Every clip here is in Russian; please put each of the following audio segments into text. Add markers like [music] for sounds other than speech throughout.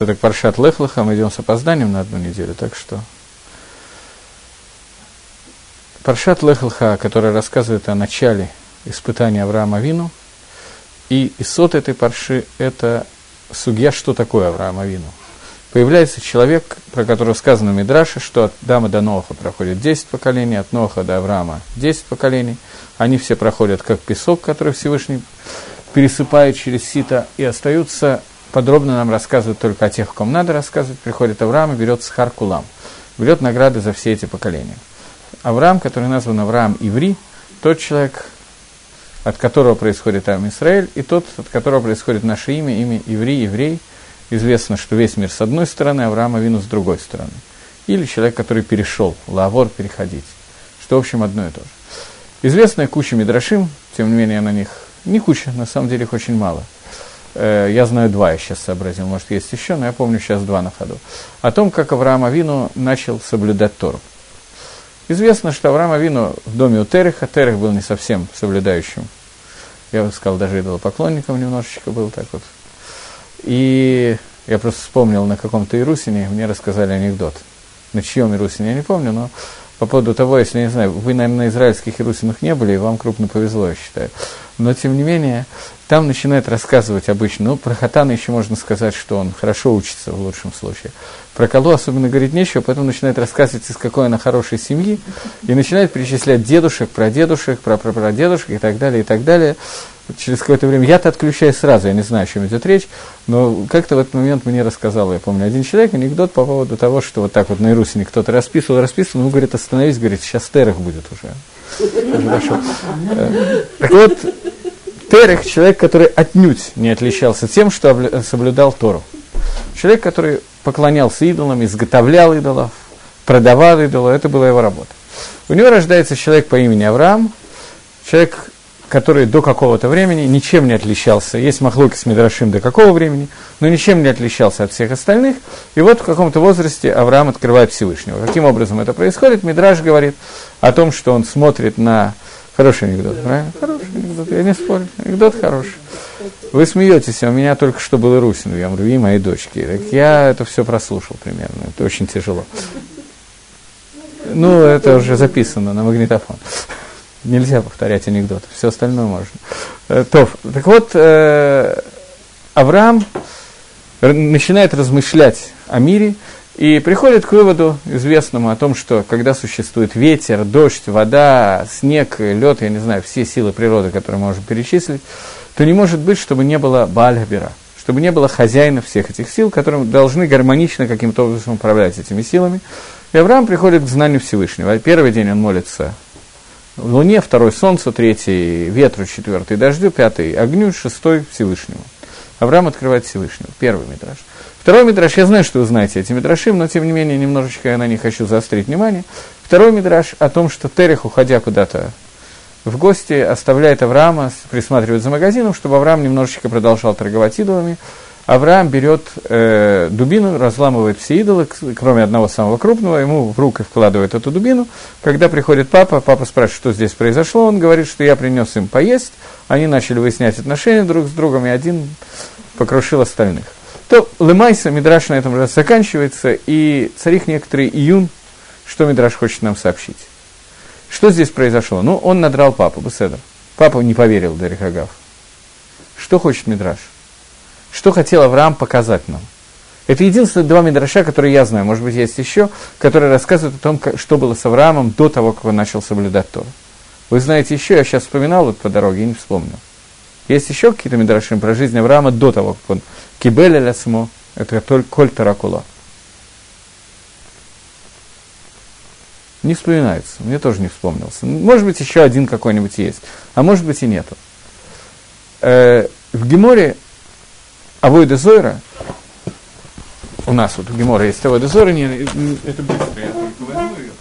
Это Паршат Лехлаха, мы идем с опозданием на одну неделю, так что... Паршат Лехлаха, который рассказывает о начале испытания Авраама Вину, и исот этой парши – это судья, что такое Авраама Вину. Появляется человек, про которого сказано в Мидраше, что от Дамы до Ноха проходит 10 поколений, от Ноха до Авраама 10 поколений. Они все проходят как песок, который Всевышний пересыпает через сито, и остаются подробно нам рассказывают только о тех, кому надо рассказывать. Приходит Авраам и берет Схар Кулам, берет награды за все эти поколения. Авраам, который назван Авраам Иври, тот человек, от которого происходит Ам Исраэль, и тот, от которого происходит наше имя, имя Иври, Еврей. Известно, что весь мир с одной стороны, Авраам Авину с другой стороны. Или человек, который перешел, лавор переходить, что, в общем, одно и то же. Известная куча Мидрашим, тем не менее, на них не куча, на самом деле их очень мало – я знаю два, я сейчас сообразил, может, есть еще, но я помню сейчас два на ходу, о том, как Авраам Авину начал соблюдать Тору. Известно, что Авраам Авину в доме у Тереха, Терех был не совсем соблюдающим, я бы сказал, даже идолопоклонником немножечко был так вот. И я просто вспомнил на каком-то Ирусине, мне рассказали анекдот. На чьем Ирусине, я не помню, но по поводу того, если, не знаю, вы, наверное, на израильских Ирусинах не были, и вам крупно повезло, я считаю. Но, тем не менее, там начинает рассказывать обычно, ну, про Хатана еще можно сказать, что он хорошо учится в лучшем случае. Про Калу особенно говорить нечего, поэтому начинает рассказывать, из какой она хорошей семьи, и начинает перечислять дедушек, прадедушек, прапрапрадедушек и так далее, и так далее. Через какое-то время я-то отключаюсь сразу, я не знаю, о чем идет речь, но как-то в этот момент мне рассказал, я помню, один человек анекдот по поводу того, что вот так вот на Ирусине кто-то расписывал, расписывал, ну, говорит, остановись, говорит, сейчас терах будет уже. Хорошо. Э, так вот, Терех – человек, который отнюдь не отличался тем, что соблюдал Тору. Человек, который поклонялся идолам, изготовлял идолов, продавал идолов, это была его работа. У него рождается человек по имени Авраам, человек, который до какого-то времени ничем не отличался. Есть махлоки с Мидрашим до какого времени, но ничем не отличался от всех остальных. И вот в каком-то возрасте Авраам открывает Всевышнего. Каким образом это происходит? Мидраш говорит о том, что он смотрит на Хороший анекдот, правильно? Хороший анекдот, я не спорю. Анекдот хороший. Вы смеетесь, а у меня только что был Русин, я говорю, и моей дочки. Так я это все прослушал примерно, это очень тяжело. Ну, это уже записано на магнитофон. Нельзя повторять анекдоты, все остальное можно. Э, То, так вот, э, Авраам начинает размышлять о мире, и приходит к выводу известному о том, что когда существует ветер, дождь, вода, снег, лед, я не знаю, все силы природы, которые мы можем перечислить, то не может быть, чтобы не было Баальхабера, чтобы не было хозяина всех этих сил, которые должны гармонично каким-то образом управлять этими силами. И Авраам приходит к знанию Всевышнего. Первый день он молится Луне, второй Солнцу, третий ветру, четвертый дождю, пятый огню, шестой Всевышнему. Авраам открывает Всевышнего. Первый метраж. Второй мидраж, я знаю, что вы знаете эти мидрашим, но тем не менее немножечко я на них хочу заострить внимание. Второй мидраж о том, что Терех, уходя куда-то в гости, оставляет Авраама, присматривает за магазином, чтобы Авраам немножечко продолжал торговать идолами. Авраам берет э, дубину, разламывает все идолы, кроме одного самого крупного, ему в руки вкладывает эту дубину. Когда приходит папа, папа спрашивает, что здесь произошло, он говорит, что я принес им поесть, они начали выяснять отношения друг с другом, и один покрушил остальных. То Лемайса Мидраш на этом раз заканчивается, и царих некоторый июн, что Мидраш хочет нам сообщить. Что здесь произошло? Ну, он надрал папу, Беседа. Папа не поверил Дарихагав. Что хочет Мидраш? Что хотел Авраам показать нам? Это единственные два Мидраша, которые я знаю, может быть, есть еще, которые рассказывают о том, что было с Авраамом до того, как он начал соблюдать Тору. Вы знаете еще, я сейчас вспоминал вот по дороге и не вспомнил. Есть еще какие-то Мидрашим про жизнь Авраама до того, как он Кибеля лясмо, это только коль таракула. Не вспоминается, мне тоже не вспомнился. Может быть, еще один какой-нибудь есть, а может быть и нету. Э, в Геморе Авойда Зойра, у нас вот в Геморе есть Авойда Зойра, не, это быстро, я только возьму ее.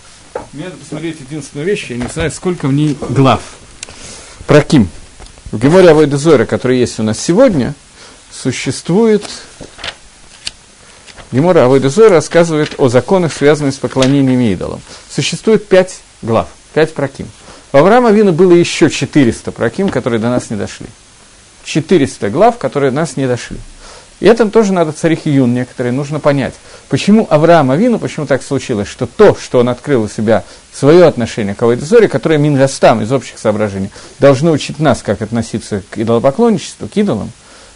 Мне надо посмотреть единственную вещь, я не знаю, сколько в ней глав. Про Ким. В Геморе Авойда Зойра, который есть у нас сегодня – существует... Гемора Авойдезой рассказывает о законах, связанных с поклонением идолам. Существует пять глав, пять проким. У Авраама Вина было еще 400 проким, которые до нас не дошли. 400 глав, которые нас не дошли. И это тоже надо царих Юн некоторые, нужно понять. Почему Авраам Авину, почему так случилось, что то, что он открыл у себя, свое отношение к Авайдозоре, которое Мингастам из общих соображений, должно учить нас, как относиться к идолопоклонничеству, к идолам,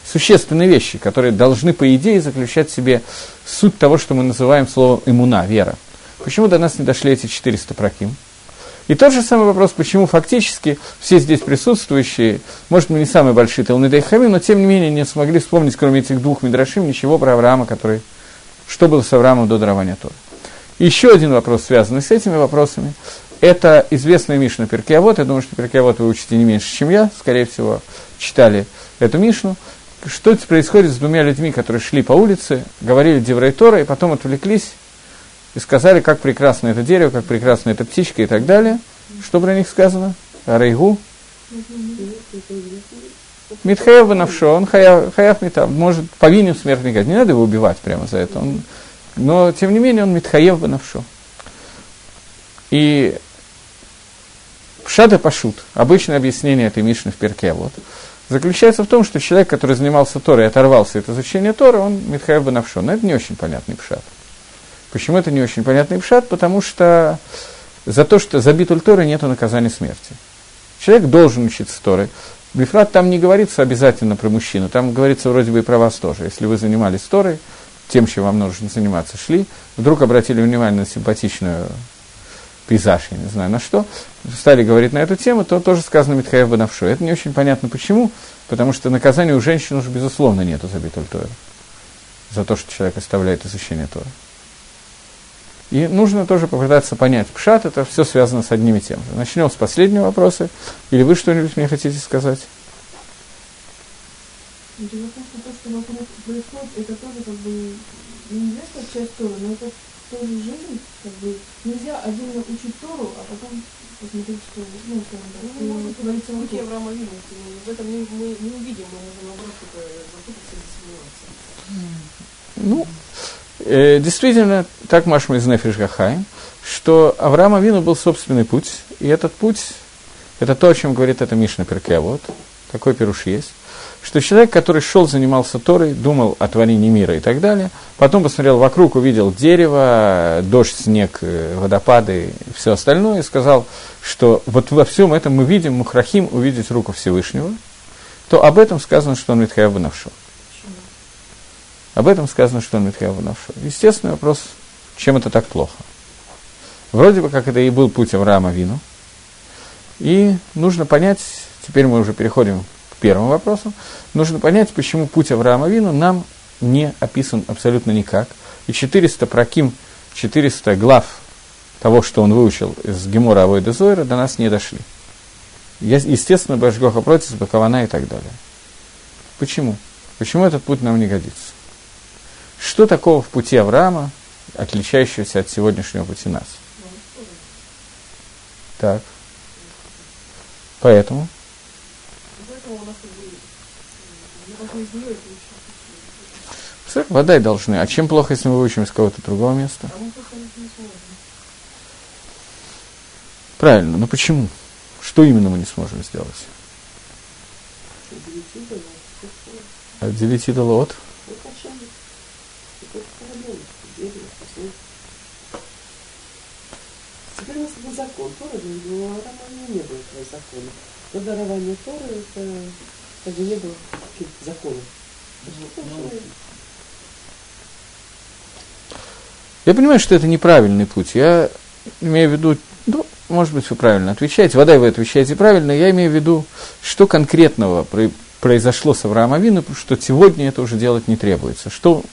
существенные вещи, которые должны, по идее, заключать в себе суть того, что мы называем словом иммуна, вера. Почему до нас не дошли эти 400 проким? И тот же самый вопрос, почему фактически все здесь присутствующие, может, мы не самые большие Талмидей Хамим, но тем не менее не смогли вспомнить, кроме этих двух Мидрашим, ничего про Авраама, который, что было с Авраамом до дарования Тора. Еще один вопрос, связанный с этими вопросами, это известная Мишна Перкиавод. Я думаю, что Перкиавод вы учите не меньше, чем я, скорее всего, читали эту Мишну. Что происходит с двумя людьми, которые шли по улице, говорили Деврей Тора, и потом отвлеклись и сказали, как прекрасно это дерево, как прекрасна эта птичка и так далее. Что про них сказано? Рейгу. Митхаев Банавшо, он хаяв, хаяв митав, может, повинен смертной казни. Не надо его убивать прямо за это. Он, но, тем не менее, он Митхаев Банавшо. И Пшат и Пашут, обычное объяснение этой Мишны в перке, вот, заключается в том, что человек, который занимался Торой и оторвался от изучения Торы, он Митхаев Банавшо. Но это не очень понятный Пшат. Почему это не очень понятный пшат? Потому что за то, что за битуль Торы нет наказания смерти. Человек должен учиться Торы. Бифрат там не говорится обязательно про мужчину, там говорится вроде бы и про вас тоже. Если вы занимались Торой, тем, чем вам нужно заниматься, шли, вдруг обратили внимание на симпатичную пейзаж, я не знаю на что, стали говорить на эту тему, то тоже сказано Митхаев Банавшу. Это не очень понятно почему, потому что наказания у женщин уже безусловно нету за битуль Торы, за то, что человек оставляет изучение Торы. И нужно тоже попытаться понять. Пшат – это все связано с одним и тем же. Начнем с последнего вопроса. Или вы что-нибудь мне хотите сказать? Дело в том, что то, что вокруг происходит, это тоже как бы неизвестная часть Торы, но это тоже жизнь, как бы нельзя отдельно учить Тору, а потом посмотреть, что, ну, скажем так, ну, может, вокруг. Авраама Вину, в этом мы, мы не увидим, мы можем наоборот только запутаться и засомневаться. Ну, Э, действительно, так Машма из Нефиш Гахаим, что Авраама Вину был собственный путь, и этот путь, это то, о чем говорит эта Мишна Перке, вот, такой пируш есть, что человек, который шел, занимался Торой, думал о творении мира и так далее, потом посмотрел вокруг, увидел дерево, дождь, снег, э, водопады и все остальное, и сказал, что вот во всем этом мы видим, Мухрахим увидеть руку Всевышнего, то об этом сказано, что он Митхаяв Навшо. Об этом сказано, что он Митхаяв Навшо. Естественный вопрос, чем это так плохо? Вроде бы как это и был путь Авраама Вину. И нужно понять, теперь мы уже переходим к первому вопросу, нужно понять, почему путь Авраама Вину нам не описан абсолютно никак. И 400 проким, 400 глав того, что он выучил из Гемора Авойда Зойра, до нас не дошли. Естественно, Башгоха против, Бакавана и так далее. Почему? Почему этот путь нам не годится? Что такого в пути Авраама, отличающегося от сегодняшнего пути нас? Так. Поэтому. Вода и должны. А чем плохо, если мы выучим из кого-то другого места? Правильно, но почему? Что именно мы не сможем сделать? Отделить идола от? Торы, но Авраама не было этого закона. До дарования Торы это как бы не было каких-то законов. Я понимаю, что это неправильный путь. Я имею в виду, ну, может быть, вы правильно отвечаете, вода вы отвечаете правильно, я имею в виду, что конкретного произошло с Авраамом Авину, что сегодня это уже делать не требуется. Что,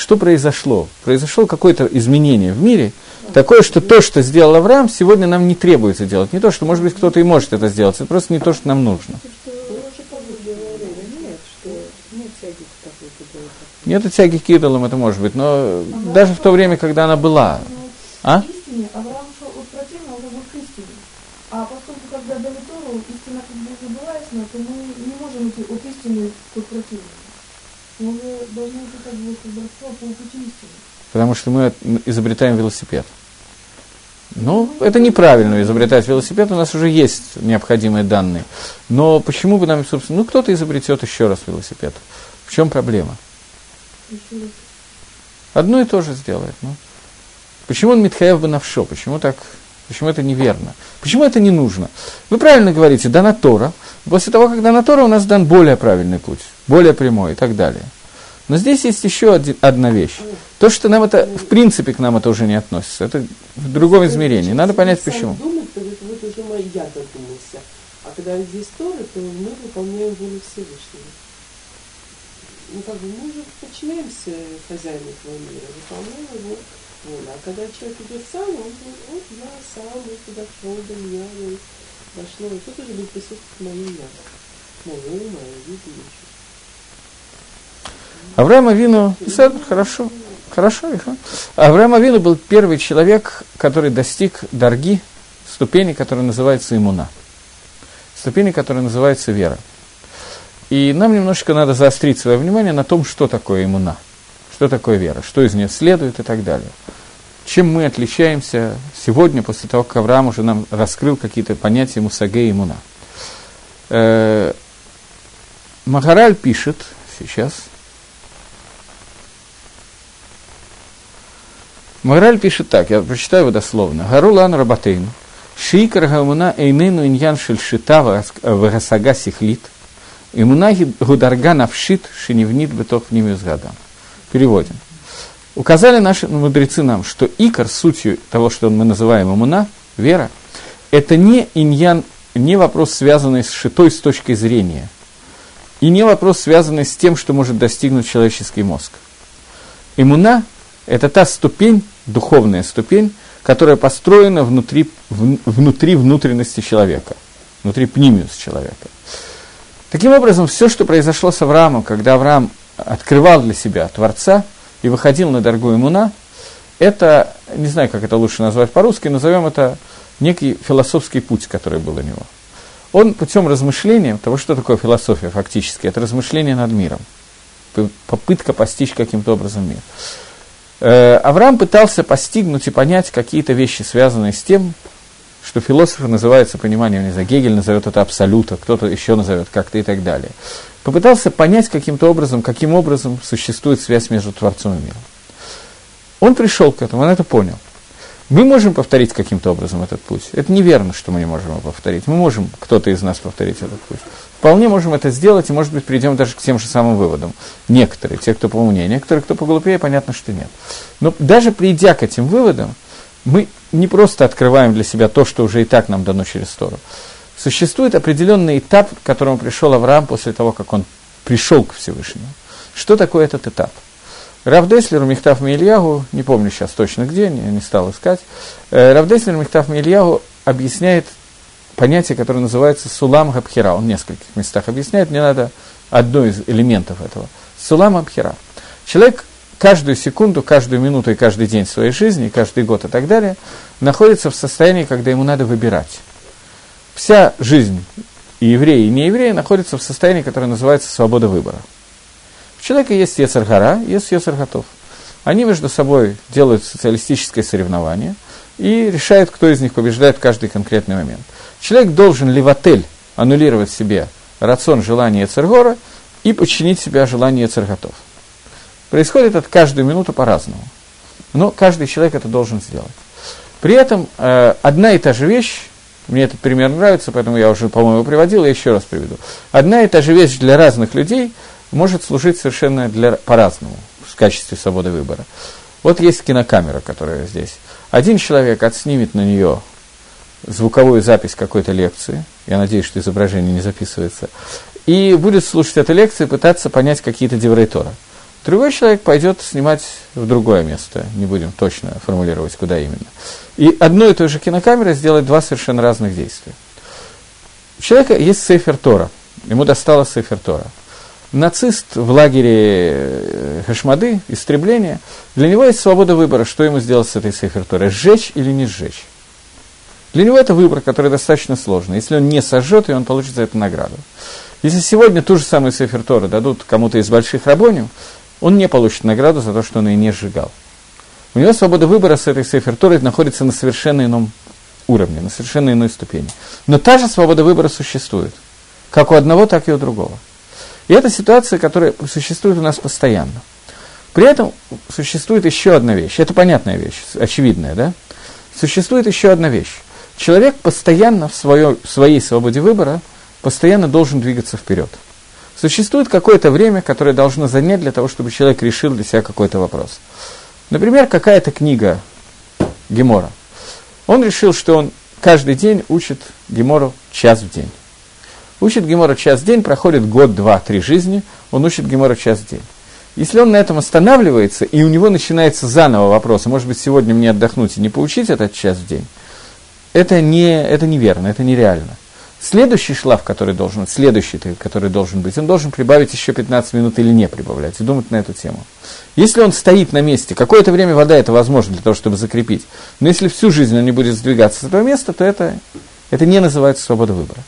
что произошло? Произошло какое-то изменение в мире – такое, что то, что сделал Авраам, сегодня нам не требуется делать. Не то, что, может быть, кто-то и может это сделать, это просто не то, что нам нужно. Нет тяги к идолам, это может быть, но Авраам даже в то время, когда она была. А? Истине, Авраам шел от противного к истине. А поскольку, когда дали Тору, истина как бы ясна, то мы не можем идти от истины к противному. Мы должны идти как бы по пути истины. Потому что мы изобретаем велосипед. Ну, это неправильно изобретать велосипед, у нас уже есть необходимые данные. Но почему бы нам, собственно, ну, кто-то изобретет еще раз велосипед. В чем проблема? Одно и то же сделает. Ну. Почему он Митхаев бы навшо? Почему так? Почему это неверно? Почему это не нужно? Вы правильно говорите, дана Тора. После того, как дана Тора, у нас дан более правильный путь, более прямой и так далее. Но здесь есть еще один, одна вещь. То, что нам это, в принципе, к нам это уже не относится. Это в другом измерении. Надо понять, почему. Уже. А. Ну, как бы мы же подчиняемся хозяину этого мира, выполняем его волю. А когда человек идет сам, он говорит, вот я сам, вот подошел до меня, вот, дошло. И тут уже будет присутствовать мое я. Мое, мое видение. Авраам Авину, хорошо, хорошо, хорошо. Авраам Авину был первый человек, который достиг дорги, ступени, которая называется иммуна. Ступени, которая называется вера. И нам немножечко надо заострить свое внимание на том, что такое иммуна, что такое вера, что из нее следует и так далее. Чем мы отличаемся сегодня, после того, как Авраам уже нам раскрыл какие-то понятия мусаге и иммуна. Э, Махараль пишет сейчас – Мораль пишет так, я прочитаю его дословно. Гарулан Рабатейн, Шикар Гамуна Эйнену Иньян Шельшита Вагасага Сихлит, Имуна Гударга Навшит Шиневнит Бетох Нимюзгадам. Переводим. Указали наши мудрецы нам, что икор, сутью того, что мы называем имуна, вера, это не иньян, не вопрос, связанный с шитой с точки зрения, и не вопрос, связанный с тем, что может достигнуть человеческий мозг. Имуна это та ступень, духовная ступень, которая построена внутри, в, внутри внутренности человека, внутри пнимиус человека. Таким образом, все, что произошло с Авраамом, когда Авраам открывал для себя Творца и выходил на дорогу имуна, это, не знаю, как это лучше назвать по-русски, назовем это некий философский путь, который был у него. Он путем размышления, того, что такое философия фактически, это размышление над миром, попытка постичь каким-то образом мир. Э, Авраам пытался постигнуть и понять какие-то вещи, связанные с тем, что философы называются пониманием, не знаю, Гегель назовет это абсолюта, кто-то еще назовет как-то и так далее. Попытался понять каким-то образом, каким образом существует связь между Творцом и миром. Он пришел к этому, он это понял. Мы можем повторить каким-то образом этот путь. Это неверно, что мы не можем его повторить. Мы можем, кто-то из нас, повторить этот путь. Вполне можем это сделать, и, может быть, придем даже к тем же самым выводам. Некоторые, те, кто поумнее, некоторые, кто поглупее, понятно, что нет. Но даже придя к этим выводам, мы не просто открываем для себя то, что уже и так нам дано через Тору. Существует определенный этап, к которому пришел Авраам после того, как он пришел к Всевышнему. Что такое этот этап? Рав Деслер, Михтав Мильягу, не помню сейчас точно где, не, не стал искать, э, Рав Деслер, Михтав Мильягу объясняет понятие, которое называется Сулам Габхира. Он в нескольких местах объясняет, мне надо одно из элементов этого. Сулам Габхира. Человек каждую секунду, каждую минуту и каждый день своей жизни, каждый год и так далее, находится в состоянии, когда ему надо выбирать. Вся жизнь и евреи, и неевреи находятся в состоянии, которое называется свобода выбора. У человека есть Ецаргара, есть Ецарготов. Они между собой делают социалистическое соревнование и решают, кто из них побеждает в каждый конкретный момент. Человек должен левотель аннулировать себе рацион желания Ецаргора и подчинить себя желанию Ецарготов. Происходит это каждую минуту по-разному. Но каждый человек это должен сделать. При этом э, одна и та же вещь, мне этот пример нравится, поэтому я уже, по-моему, приводил, я еще раз приведу. Одна и та же вещь для разных людей – может служить совершенно для, по-разному в качестве свободы выбора. Вот есть кинокамера, которая здесь. Один человек отснимет на нее звуковую запись какой-то лекции, я надеюсь, что изображение не записывается, и будет слушать эту лекцию и пытаться понять какие-то деврейтора. Другой человек пойдет снимать в другое место, не будем точно формулировать, куда именно. И одной и той же кинокамерой сделать два совершенно разных действия. У человека есть сейфер Тора, ему досталось сейфер Тора – нацист в лагере э, Хашмады, истребления, для него есть свобода выбора, что ему сделать с этой сейферторой, сжечь или не сжечь. Для него это выбор, который достаточно сложный. Если он не сожжет, и он получит за это награду. Если сегодня ту же самую сейфертору дадут кому-то из больших рабоним, он не получит награду за то, что он ее не сжигал. У него свобода выбора с этой сейферторой находится на совершенно ином уровне, на совершенно иной ступени. Но та же свобода выбора существует. Как у одного, так и у другого. И это ситуация, которая существует у нас постоянно. При этом существует еще одна вещь. Это понятная вещь, очевидная, да? Существует еще одна вещь. Человек постоянно в, свое, в своей свободе выбора постоянно должен двигаться вперед. Существует какое-то время, которое должно занять для того, чтобы человек решил для себя какой-то вопрос. Например, какая-то книга Гемора. Он решил, что он каждый день учит Гемору час в день. Учит Гемора час в день, проходит год, два, три жизни, он учит Гемора час в день. Если он на этом останавливается, и у него начинается заново вопрос, может быть, сегодня мне отдохнуть и не поучить этот час в день, это, не, это неверно, это нереально. Следующий шлаф, который должен следующий, который должен быть, он должен прибавить еще 15 минут или не прибавлять, и думать на эту тему. Если он стоит на месте, какое-то время вода это возможно для того, чтобы закрепить, но если всю жизнь он не будет сдвигаться с этого места, то это, это не называется свобода выбора.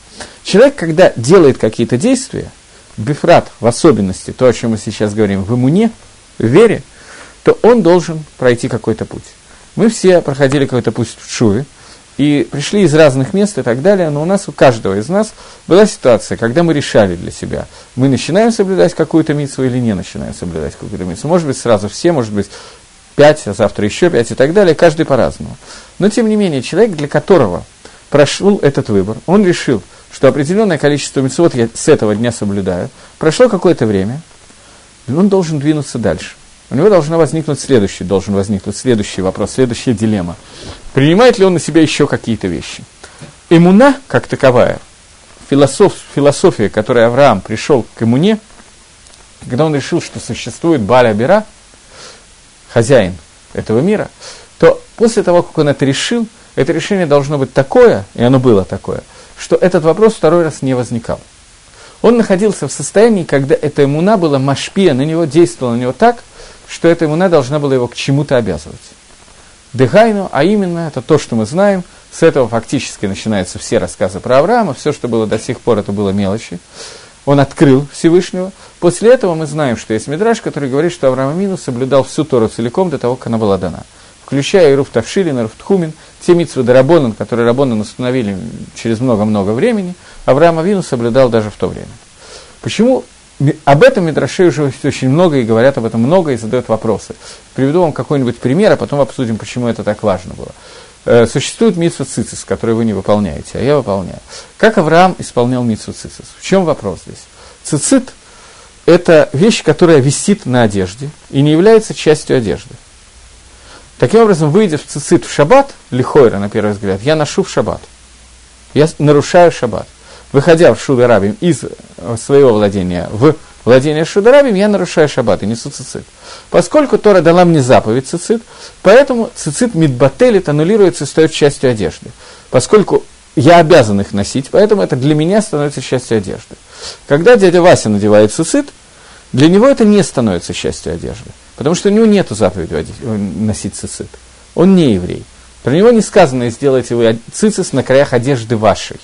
Человек, когда делает какие-то действия, бифрат в особенности, то, о чем мы сейчас говорим, в иммуне, в вере, то он должен пройти какой-то путь. Мы все проходили какой-то путь в Шуве, и пришли из разных мест и так далее, но у нас, у каждого из нас была ситуация, когда мы решали для себя, мы начинаем соблюдать какую-то митцву или не начинаем соблюдать какую-то митцву. Может быть, сразу все, может быть, пять, а завтра еще пять и так далее, каждый по-разному. Но, тем не менее, человек, для которого прошел этот выбор, он решил, что определенное количество митцвот я с этого дня соблюдаю, прошло какое-то время, он должен двинуться дальше. У него должна возникнуть следующий, должен возникнуть следующий вопрос, следующая дилемма. Принимает ли он на себя еще какие-то вещи? Имуна, как таковая, философ, философия, которой Авраам пришел к имуне, когда он решил, что существует Баля Бера, хозяин этого мира, то после того, как он это решил, это решение должно быть такое, и оно было такое, что этот вопрос второй раз не возникал. Он находился в состоянии, когда эта иммуна была машпия, на него действовала на него так, что эта иммуна должна была его к чему-то обязывать. Дыхайну, а именно это то, что мы знаем, с этого фактически начинаются все рассказы про Авраама, все, что было до сих пор, это было мелочи. Он открыл Всевышнего. После этого мы знаем, что есть Мидраш, который говорит, что Авраам Амину соблюдал всю Тору целиком до того, как она была дана. Включая и Руф Тавшилин, и Руф Тхумин, те митцвы Дарабонан, которые Рабонан установили через много-много времени, Авраам Авину соблюдал даже в то время. Почему об этом Мидрашей уже очень много, и говорят об этом много, и задают вопросы. Приведу вам какой-нибудь пример, а потом обсудим, почему это так важно было. Э, существует митсва цицис, который вы не выполняете, а я выполняю. Как Авраам исполнял митсву цицис? В чем вопрос здесь? Цицит – это вещь, которая висит на одежде и не является частью одежды. Таким образом, выйдя в цицит в шаббат, лихойра, на первый взгляд, я ношу в шаббат. Я нарушаю шаббат выходя в Шударабим из э, своего владения в владение Шударабим, я нарушаю шаббат и несу цицит. Поскольку Тора дала мне заповедь цицит, поэтому цицит мидбателит аннулируется и стает частью одежды. Поскольку я обязан их носить, поэтому это для меня становится частью одежды. Когда дядя Вася надевает цицит, для него это не становится частью одежды, потому что у него нет заповеди э, носить цицит. Он не еврей. Про него не сказано, сделайте вы цицис на краях одежды вашей.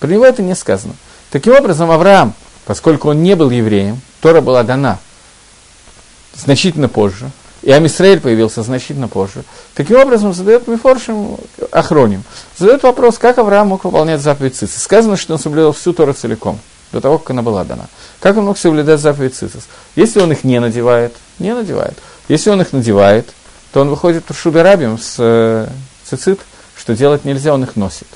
Про него это не сказано. Таким образом, Авраам, поскольку он не был евреем, Тора была дана значительно позже, и Амисраэль появился значительно позже. Таким образом, задает Мифоршим Ахроним. Задает вопрос, как Авраам мог выполнять заповедь Цицис. Сказано, что он соблюдал всю Тору целиком, до того, как она была дана. Как он мог соблюдать заповедь Цицис? Если он их не надевает, не надевает. Если он их надевает, то он выходит в Шударабим с э, цицит, что делать нельзя, он их носит.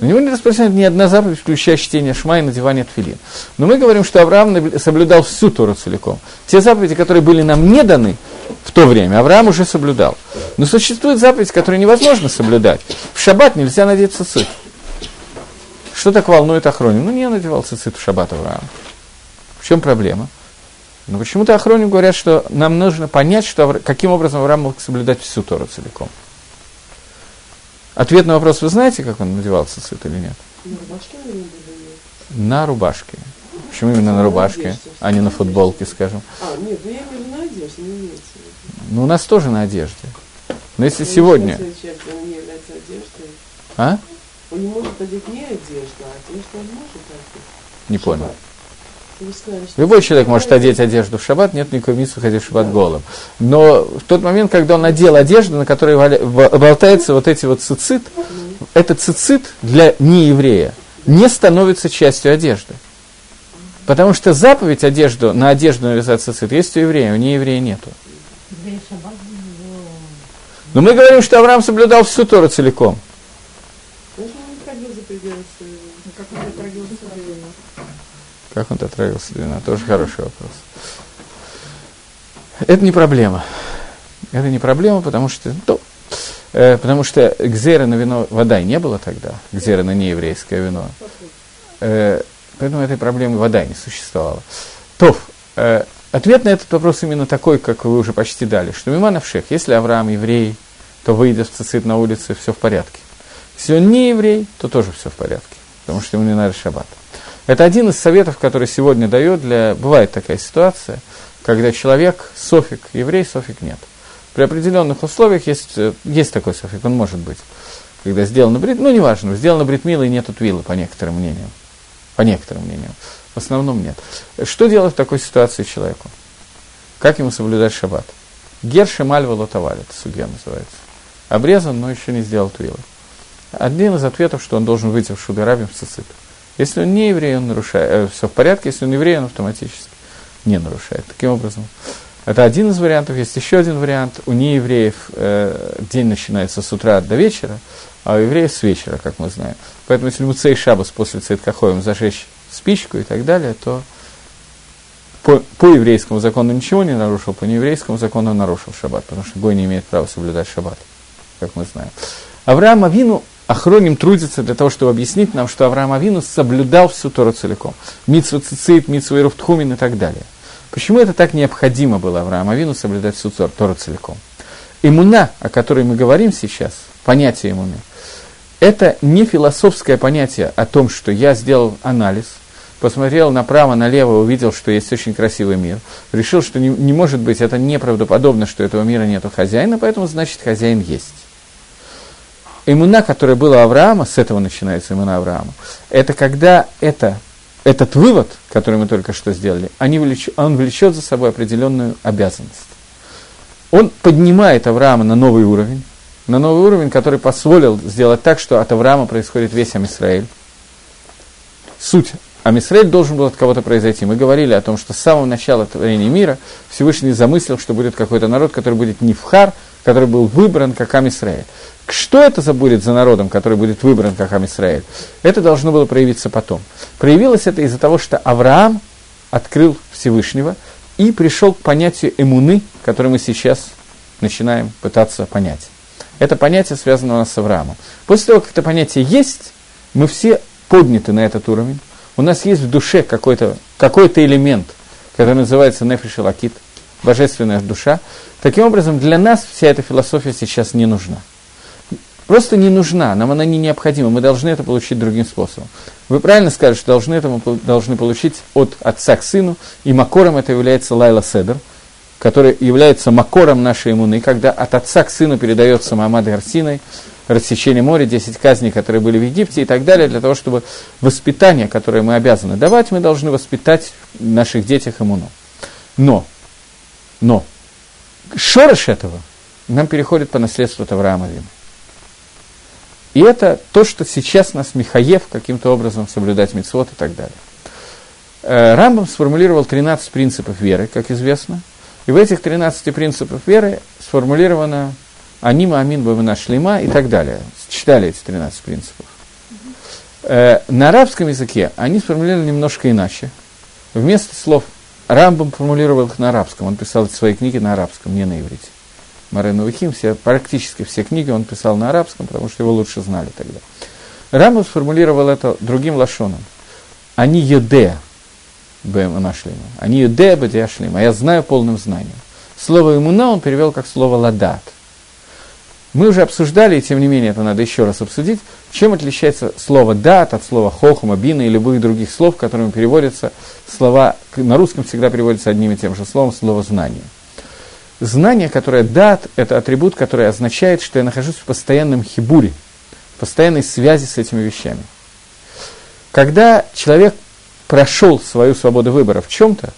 На него не распространяется ни одна заповедь, включая чтение шма и надевание тфилин. Но мы говорим, что Авраам соблюдал всю Тору целиком. Те заповеди, которые были нам не даны в то время, Авраам уже соблюдал. Но существует заповедь, которую невозможно соблюдать. В шаббат нельзя надеть цицит. Что так волнует Ахроним? Ну, не надевал цицит в шаббат Авраам. В чем проблема? Но почему-то Ахроним говорят, что нам нужно понять, что, каким образом Авраам мог соблюдать всю Тору целиком. Ответ на вопрос, вы знаете, как он надевал цицит или нет? На рубашке На рубашке. Почему именно на рубашке, а не на футболке, скажем? А, нет, ну я имею на одежде, не имеется Ну, у нас тоже на одежде. Но если сегодня... А? Он не может одеть не одежду, а одежду он может одеть. Не понял. Любой человек может одеть одежду в шаббат, нет никакой митцвы ходить в шаббат голым. Но в тот момент, когда он надел одежду, на которой валя... болтается вот эти вот цицит, этот цицит для нееврея не становится частью одежды. Потому что заповедь одежду, на одежду навязать цицит есть у еврея, у нееврея нету. Но мы говорим, что Авраам соблюдал всю Тору целиком. Он не за пределы своего. Ну, Как он дотрагивался до вина. Как он дотрагивался до вина? Тоже хороший вопрос. Это не проблема. Это не проблема, потому что, ну, э, потому что гзера на вино вода не было тогда, гзера на нееврейское вино. Э, поэтому этой проблемы вода не существовала. То, э, ответ на этот вопрос именно такой, как вы уже почти дали, что Миман Авшех, если Авраам еврей, то выйдет в цицит на улице, все в порядке. Если он не еврей, то тоже все в порядке, потому что ему не надо шаббат. Это один из советов, который сегодня дает для... Бывает такая ситуация, когда человек софик, еврей, софик нет. При определенных условиях есть, э, есть такой софик, он может быть. Когда сделано брит, ну неважно, сделано бритмила и нету твилы, по некоторым мнениям. По некоторым мнениям. В основном нет. Что делать в такой ситуации человеку? Как ему соблюдать шаббат? Герши мальва лотоваль, это судья называется. Обрезан, но еще не сделал твилы. Один из ответов, что он должен выйти в шударабим в цицит. Если он не еврей, он нарушает. Э, все в порядке, если он еврей, он автоматически не нарушает. Таким образом, это один из вариантов. Есть еще один вариант. У неевреев э, день начинается с утра до вечера, а у евреев с вечера, как мы знаем. Поэтому, если Муцей Шабас после Цейткахоем зажечь спичку и так далее, то по, по еврейскому закону ничего не нарушил, по нееврейскому закону он нарушил шаббат, потому что Гой не имеет права соблюдать шаббат, как мы знаем. Авраам Авину Ахроним трудится для того, чтобы объяснить нам, что Авраам Авину соблюдал всю Тору целиком. Митсва Цицит, Митсва Ируфтхумин и так далее. Почему это так необходимо было Авраам Авину соблюдать всю Тору целиком? Иммуна, о которой мы говорим сейчас, понятие иммуны, это не философское понятие о том, что я сделал анализ, посмотрел направо, налево, увидел, что есть очень красивый мир, решил, что не, не может быть, это неправдоподобно, что этого мира нету хозяина, поэтому значит хозяин есть. Имуна, которая была Авраама, с этого начинается имуна Авраама, это когда это, этот вывод, который мы только что сделали, они влеч, он влечет за собой определенную обязанность. Он поднимает Авраама на новый уровень, на новый уровень, который позволил сделать так, что от Авраама происходит весь Амисраэль. Суть Амисраэль должен был от кого-то произойти. Мы говорили о том, что с самого начала творения мира Всевышний замыслил, что будет какой-то народ, который будет не в Хар, который был выбран как Амисраэль. Что это за будет за народом, который будет выбран как Амисраэль? Это должно было проявиться потом. Проявилось это из-за того, что Авраам открыл Всевышнего и пришел к понятию эмуны, которое мы сейчас начинаем пытаться понять. Это понятие связано у нас с Авраамом. После того, как это понятие есть, мы все подняты на этот уровень. У нас есть в душе какой-то какой элемент, который называется нефиш божественная душа. Таким образом, для нас вся эта философия сейчас не нужна. Просто не нужна, нам она не необходима, мы должны это получить другим способом. Вы правильно сказали, что должны это мы должны получить от отца к сыну, и макором это является Лайла Седер, который является макором нашей иммуны, когда от отца к сыну передается Мамад Гарсиной, рассечение моря, 10 казней, которые были в Египте и так далее, для того, чтобы воспитание, которое мы обязаны давать, мы должны воспитать в наших детях иммуну. Но, но, шорош этого нам переходит по наследству от Авраама Вина. И это то, что сейчас нас Михаев каким-то образом соблюдать мицвод и так далее. Э, Рамбам сформулировал 13 принципов веры, как известно. И в этих 13 принципах веры сформулировано Анима, Амин, Бабина, Шлима и так далее. Читали эти 13 принципов. Э, на арабском языке они сформулировали немножко иначе. Вместо слов Рамбам формулировал их на арабском. Он писал свои книги на арабском, не на иврите. Марен Вихим, все, практически все книги он писал на арабском, потому что его лучше знали тогда. Рамбам сформулировал это другим лашоном. Они юде нашлима. Они юде бадиашлима. Я знаю полным знанием. Слово имуна он перевел как слово ладат. Мы уже обсуждали, и тем не менее это надо еще раз обсудить, чем отличается слово «дат» от слова «хохма», «бина» и любых других слов, которыми переводятся слова, на русском всегда переводятся одним и тем же словом, слово «знание». Знание, которое дат, это атрибут, который означает, что я нахожусь в постоянном хибуре, в постоянной связи с этими вещами. Когда человек прошел свою свободу выбора в чем-то,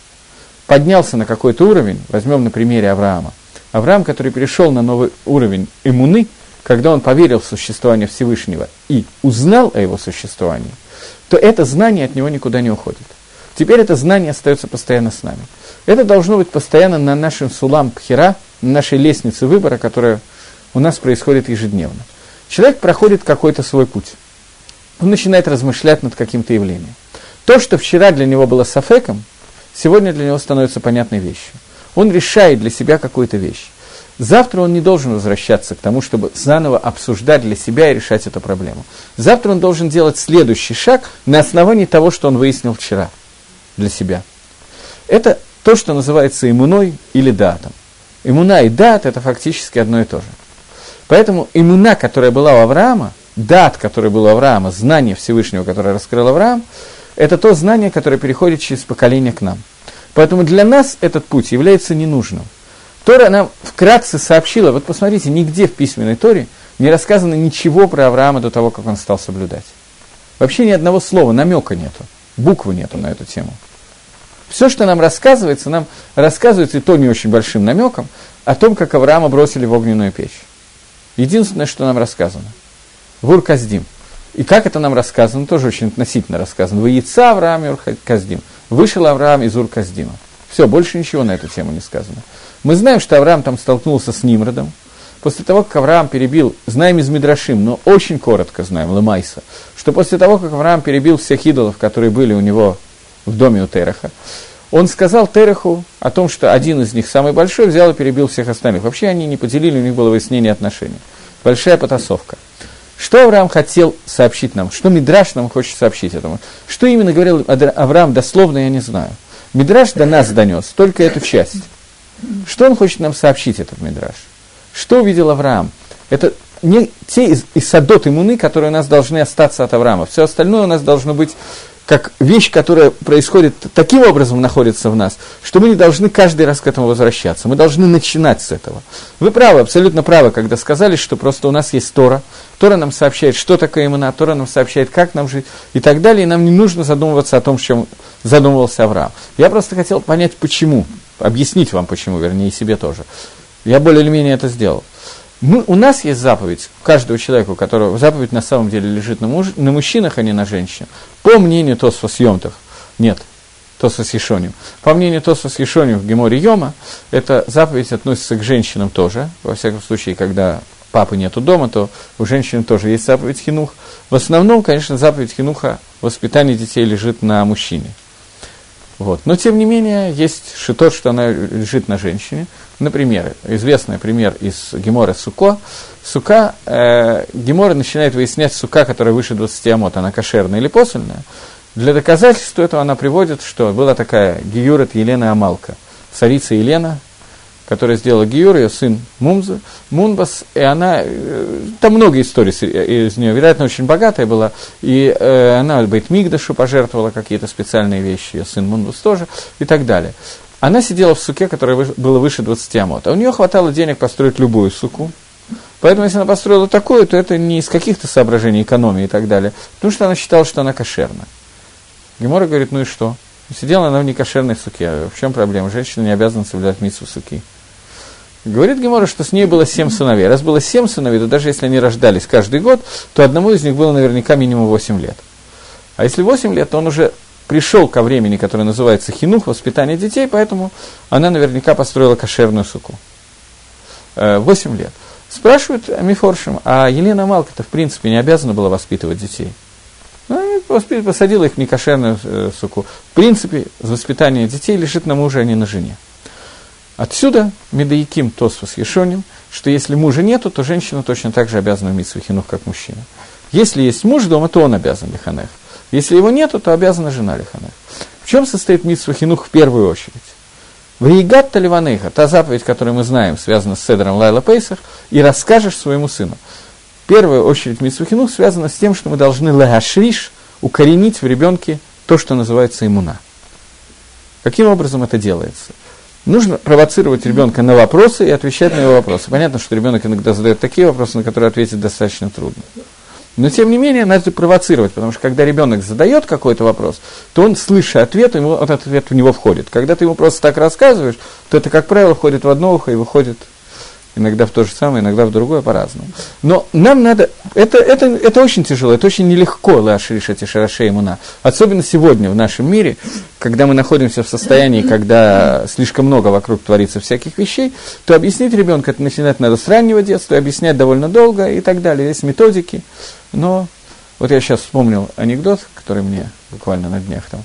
поднялся на какой-то уровень, возьмем на примере Авраама, Авраам, который перешел на новый уровень иммуны, когда он поверил в существование Всевышнего и узнал о его существовании, то это знание от него никуда не уходит. Теперь это знание остается постоянно с нами. Это должно быть постоянно на нашем сулам пхера, на нашей лестнице выбора, которая у нас происходит ежедневно. Человек проходит какой-то свой путь. Он начинает размышлять над каким-то явлением. То, что вчера для него было сафеком, сегодня для него становится понятной вещью. Он решает для себя какую-то вещь. Завтра он не должен возвращаться к тому, чтобы заново обсуждать для себя и решать эту проблему. Завтра он должен делать следующий шаг на основании того, что он выяснил вчера для себя. Это то, что называется иммуной или датом. Иммуна и дат – это фактически одно и то же. Поэтому иммуна, которая была у Авраама, дат, который был у Авраама, знание Всевышнего, которое раскрыл Авраам, это то знание, которое переходит через поколение к нам. Поэтому для нас этот путь является ненужным. Тора нам вкратце сообщила, вот посмотрите, нигде в письменной Торе не рассказано ничего про Авраама до того, как он стал соблюдать. Вообще ни одного слова, намека нету, буквы нету на эту тему. Все, что нам рассказывается, нам рассказывается, и то не очень большим намеком, о том, как Авраама бросили в огненную печь. Единственное, что нам рассказано. Вур Каздим. И как это нам рассказано, тоже очень относительно рассказано. Вы яйца Авраам и Каздим. Вышел Авраам из Ур Каздима. Все, больше ничего на эту тему не сказано. Мы знаем, что Авраам там столкнулся с Нимродом. После того, как Авраам перебил, знаем из Мидрашим, но очень коротко знаем, Лемайса, что после того, как Авраам перебил всех идолов, которые были у него в доме у Тереха, он сказал Тереху о том, что один из них, самый большой, взял и перебил всех остальных. Вообще они не поделили, у них было выяснение отношений. Большая потасовка. Что Авраам хотел сообщить нам? Что Мидраш нам хочет сообщить этому? Что именно говорил Авраам дословно, я не знаю. Мидраш до нас донес только эту часть. Что он хочет нам сообщить, этот Мидраш? Что увидел Авраам? Это не те из, из садот иммуны, которые у нас должны остаться от Авраама. Все остальное у нас должно быть как вещь, которая происходит таким образом, находится в нас, что мы не должны каждый раз к этому возвращаться. Мы должны начинать с этого. Вы правы, абсолютно правы, когда сказали, что просто у нас есть Тора. Тора нам сообщает, что такое имена, Тора нам сообщает, как нам жить и так далее, и нам не нужно задумываться о том, чем задумывался Авраам. Я просто хотел понять, почему, объяснить вам почему, вернее, и себе тоже. Я более или менее это сделал. Мы, у нас есть заповедь, каждого человека, у которого заповедь на самом деле лежит на, муж, на мужчинах, а не на женщинах. По мнению Тосфа Съемтов, нет, Тосфа Сишоним. По мнению Тосфа Сишоним в Геморе Йома, эта заповедь относится к женщинам тоже. Во всяком случае, когда папы нету дома, то у женщин тоже есть заповедь Хинух. В основном, конечно, заповедь Хинуха, воспитание детей лежит на мужчине. Вот. Но, тем не менее, есть шитот, что она лежит на женщине. Например, известный пример из Гемора Суко. Сука, э, Гемора начинает выяснять сука, которая выше 20 амот, она кошерная или посольная. Для доказательства этого она приводит, что была такая Гиюрет Елена Амалка, царица Елена, которая сделала Гиюр, ее сын Мумза, Мунбас, и она, э, там много историй из нее, вероятно, очень богатая была, и э, она Бейт Мигдашу пожертвовала какие-то специальные вещи, ее сын Мунбас тоже, и так далее. Она сидела в суке, которая выше, было выше 20 амот, а у нее хватало денег построить любую суку, Поэтому, если она построила такую, то это не из каких-то соображений экономии и так далее, потому что она считала, что она кошерна. Гемора говорит, ну и что? Сидела она в некошерной суке. В чем проблема? Женщина не обязана соблюдать митсу суки. Говорит Гемора, что с ней было семь сыновей. Раз было семь сыновей, то даже если они рождались каждый год, то одному из них было наверняка минимум восемь лет. А если восемь лет, то он уже пришел ко времени, которое называется хинух, воспитание детей, поэтому она наверняка построила кошерную суку. Э, восемь лет. Спрашивают Мифоршим, а Елена Малка-то в принципе не обязана была воспитывать детей. Ну, посадила их в некошерную э, суку. В принципе, воспитание детей лежит на муже, а не на жене. Отсюда Медаиким Тосфос Ешоним, что если мужа нету, то женщина точно так же обязана в Митсвахинух, как мужчина. Если есть муж дома, то он обязан Лиханех. Если его нету, то обязана жена Лиханех. В чем состоит Митсвахинух в первую очередь? В Риегат Таливанейха, та заповедь, которую мы знаем, связана с Седром Лайла Пейсах, и расскажешь своему сыну. В первую очередь Митсвахинух связана с тем, что мы должны лагашриш, укоренить в ребенке то, что называется иммуна. Каким образом это делается? Нужно провоцировать ребенка на вопросы и отвечать на его вопросы. Понятно, что ребенок иногда задает такие вопросы, на которые ответить достаточно трудно. Но тем не менее, надо провоцировать, потому что когда ребенок задает какой-то вопрос, то он, слыша ответ, ему, этот ответ в него входит. Когда ты ему просто так рассказываешь, то это, как правило, входит в одно ухо и выходит иногда в то же самое, иногда в другое, по-разному. Но нам надо, это, это, это очень тяжело, это очень нелегко лашриш эти шарашей имуна. Особенно сегодня в нашем мире, когда мы находимся в состоянии, когда слишком много вокруг творится всяких вещей, то объяснить ребенку это начинать надо с раннего детства, объяснять довольно долго и так далее. Есть методики, но вот я сейчас вспомнил анекдот, который мне буквально на днях там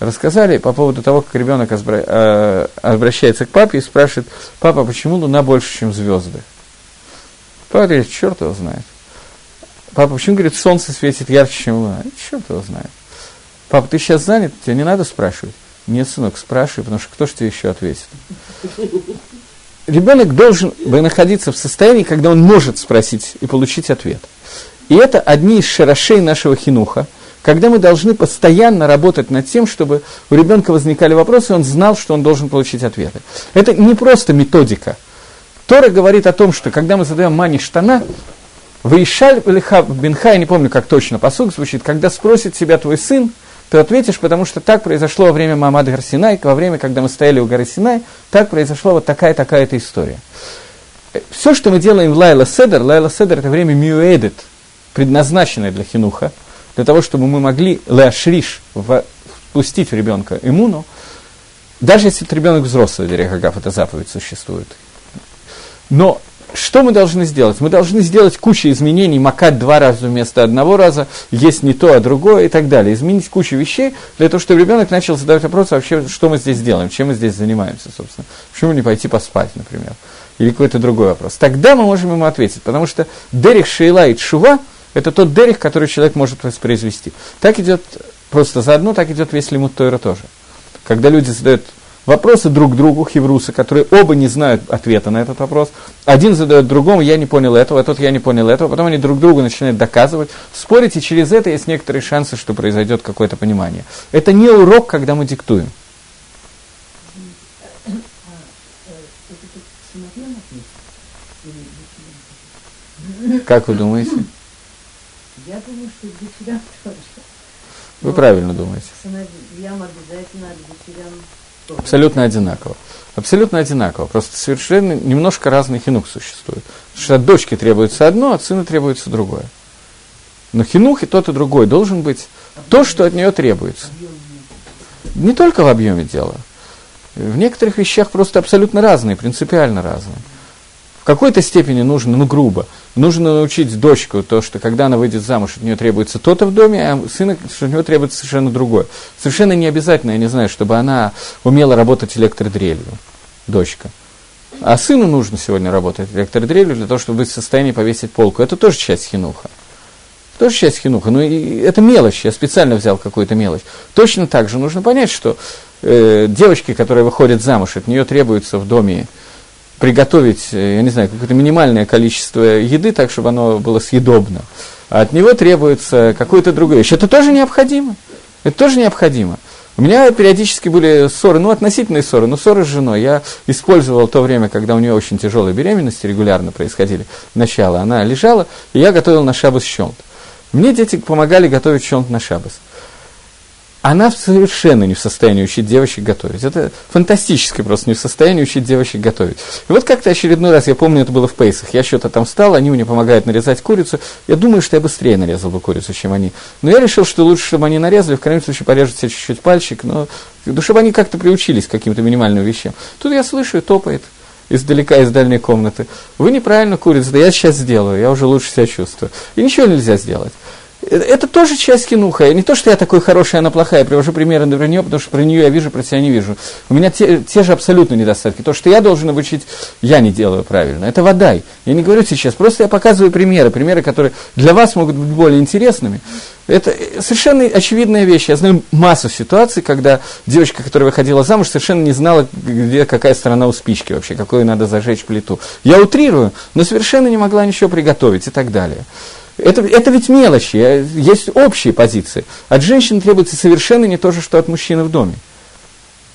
рассказали по поводу того, как ребенок э, обращается к папе и спрашивает, папа, почему Луна больше, чем звезды? Папа говорит, черт его знает. Папа, почему, говорит, солнце светит ярче, чем Луна? Черт его знает. Папа, ты сейчас занят, тебе не надо спрашивать? Нет, сынок, спрашивай, потому что кто же тебе еще ответит? Ребенок должен находиться в состоянии, когда он может спросить и получить ответ. И это одни из шарашей нашего хинуха – когда мы должны постоянно работать над тем, чтобы у ребенка возникали вопросы, и он знал, что он должен получить ответы. Это не просто методика. Тора говорит о том, что когда мы задаем мани штана, Выишаль Бенха, я не помню, как точно посуд звучит, когда спросит себя твой сын, ты ответишь, потому что так произошло во время Мамады Гарсинай, во время, когда мы стояли у горы Синай, так произошла вот такая-такая-то история. Все, что мы делаем в Лайла Седер, Лайла Седер – это время мюэдет, предназначенное для хинуха, для того, чтобы мы могли леашриш, впустить в ребенка иммуну, даже если это ребенок взрослый, Дерехагав, эта заповедь существует. Но что мы должны сделать? Мы должны сделать кучу изменений, макать два раза вместо одного раза, есть не то, а другое и так далее. Изменить кучу вещей для того, чтобы ребенок начал задавать вопрос, вообще, что мы здесь делаем, чем мы здесь занимаемся, собственно. Почему не пойти поспать, например? Или какой-то другой вопрос. Тогда мы можем ему ответить, потому что Дерих Шейла и Чува – это тот дерих, который человек может воспроизвести. Так идет просто заодно, так идет весь лимут Тойра тоже. Когда люди задают вопросы друг другу, хеврусы, которые оба не знают ответа на этот вопрос. Один задает другому, я не понял этого, а тот я не понял этого. Потом они друг другу начинают доказывать, спорить, и через это есть некоторые шансы, что произойдет какое-то понимание. Это не урок, когда мы диктуем. Как вы думаете? Я думаю, что дочерям [laughs] тоже. Вы правильно думаете. Сыновьям обязательно, а дочерям тоже. Абсолютно одинаково. Абсолютно одинаково. Просто совершенно немножко разный хинух существует. Потому что от дочки требуется одно, от сына требуется другое. Но хинух и тот, и другой должен быть то, что от нее требуется. Не только в объеме дела. В некоторых вещах просто абсолютно разные, принципиально разные какой-то степени нужно, ну грубо, нужно научить дочку то, что когда она выйдет замуж, от нее требуется то-то в доме, а сына, что от него требуется совершенно другое. Совершенно не обязательно, я не знаю, чтобы она умела работать электродрелью, дочка. А сыну нужно сегодня работать электродрелью для того, чтобы быть в состоянии повесить полку. Это тоже часть хинуха. Тоже часть хинуха. Но это мелочь, я специально взял какую-то мелочь. Точно так же нужно понять, что э, девочки, которые выходят замуж, от нее требуется в доме приготовить, э, я не знаю, какое-то минимальное количество еды, так, чтобы оно было съедобно. А от него требуется какое-то другое вещь. Это тоже необходимо. Это тоже необходимо. У меня периодически были ссоры, ну, относительные ссоры, но ссоры с женой. Я использовал то время, когда у нее очень тяжелые беременности регулярно происходили, начало. Она лежала, и я готовил на шабас щелт. Мне дети помогали готовить щелт на шабас она совершенно не в состоянии учить девочек готовить. Это фантастически просто не в состоянии учить девочек готовить. И вот как-то очередной раз, я помню, это было в Пейсах, я что-то там встал, они мне помогают нарезать курицу. Я думаю, что я быстрее нарезал бы курицу, чем они. Но я решил, что лучше, чтобы они нарезали, в крайнем случае порежут себе чуть-чуть пальчик, но ну, чтобы они как-то приучились к каким-то минимальным вещам. Тут я слышу, топает издалека, из дальней комнаты. Вы неправильно курицу, да я сейчас сделаю, я уже лучше себя чувствую. И ничего нельзя сделать. Это тоже часть кинуха. Не то, что я такой хороший, она плохая. Я привожу примеры про нее, потому что про нее я вижу, про себя не вижу. У меня те, те же абсолютно недостатки. То, что я должен обучить, я не делаю правильно. Это водай. Я не говорю сейчас, просто я показываю примеры. Примеры, которые для вас могут быть более интересными. Это совершенно очевидная вещь. Я знаю массу ситуаций, когда девочка, которая выходила замуж, совершенно не знала, где какая сторона у спички вообще, какую надо зажечь плиту. Я утрирую, но совершенно не могла ничего приготовить и так далее. Это, это ведь мелочи, есть общие позиции. От женщины требуется совершенно не то же, что от мужчины в доме.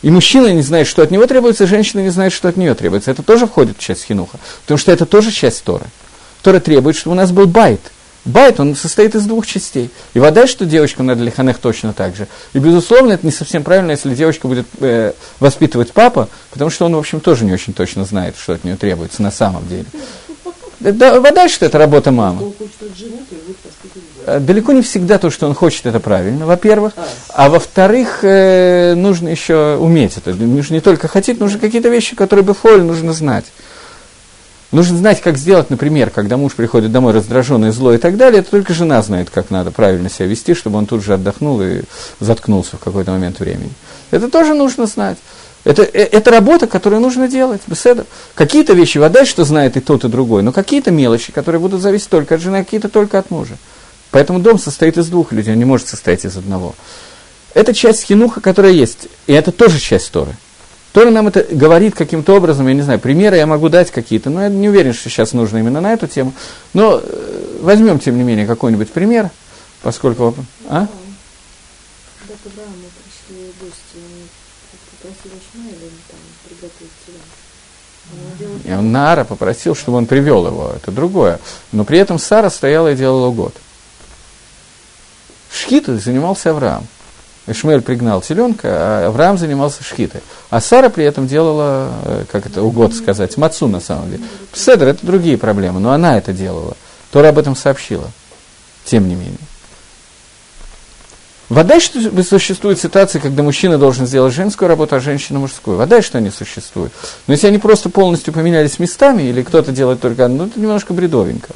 И мужчина не знает, что от него требуется, женщина не знает, что от нее требуется. Это тоже входит в часть хинуха, потому что это тоже часть Торы. Тора требует, чтобы у нас был байт. Байт, он состоит из двух частей. И вода, что девочкам надо лиханех точно так же. И, безусловно, это не совсем правильно, если девочка будет э, воспитывать папа, потому что он, в общем, тоже не очень точно знает, что от нее требуется на самом деле. Да, вода, что это работа мамы. Э, Далеко не всегда то, что он хочет, это правильно, во-первых. А во-вторых, э, нужно еще уметь это. Нужно не только хотеть, нужно какие-то вещи, которые бы фоль нужно знать. Нужно знать, как сделать, например, когда муж приходит домой раздраженный, злой и так далее, это только жена знает, как надо правильно себя вести, чтобы он тут же отдохнул и заткнулся в какой-то момент времени. Это тоже нужно знать. Это, э, это работа, которую нужно делать, беседа. Какие-то вещи вода, что знает и тот, и другой, но какие-то мелочи, которые будут зависеть только от жены, а какие-то только от мужа. Поэтому дом состоит из двух людей, он не может состоять из одного. Это часть хинуха, которая есть, и это тоже часть Торы. Тора нам это говорит каким-то образом, я не знаю, примеры я могу дать какие-то, но я не уверен, что сейчас нужно именно на эту тему. Но э, возьмем, тем не менее, какой-нибудь пример, поскольку... А? Когда попросил Ишмаэля там приготовить делал И он Наара попросил, чтобы он привел его, это другое. Но при этом Сара стояла и делала год. Шхитой занимался Авраам. Ишмаэль пригнал теленка, а Авраам занимался шхитой. А Сара при этом делала, э, как это угод сказать, мацу на самом деле. Седр – это другие проблемы, но она это делала. Тора об этом сообщила, тем не менее. Вода, что существует ситуации, когда мужчина должен сделать женскую работу, а женщина мужскую. Вода, что они существуют. Но если они просто полностью поменялись местами, или кто-то делает только одно, ну, это немножко бредовенько.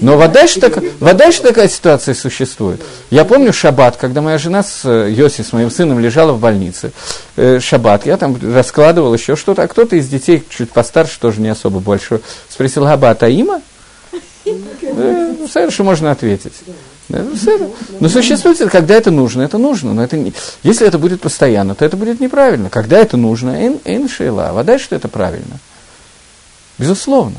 Но вода, что вода, что такая ситуация существует. Я помню шаббат, когда моя жена с э, Йоси, с моим сыном, лежала в больнице. Э, шаббат, я там раскладывал еще что-то, а кто-то из детей, чуть постарше, тоже не особо большой, спросил, Габа, а Таима? Э, ну, совершенно можно ответить. Да, ну. Но существует, когда это нужно, это нужно. Но это не, если это будет постоянно, то это будет неправильно. Когда это нужно, эн, эн шейла. Вода, что это правильно. Безусловно.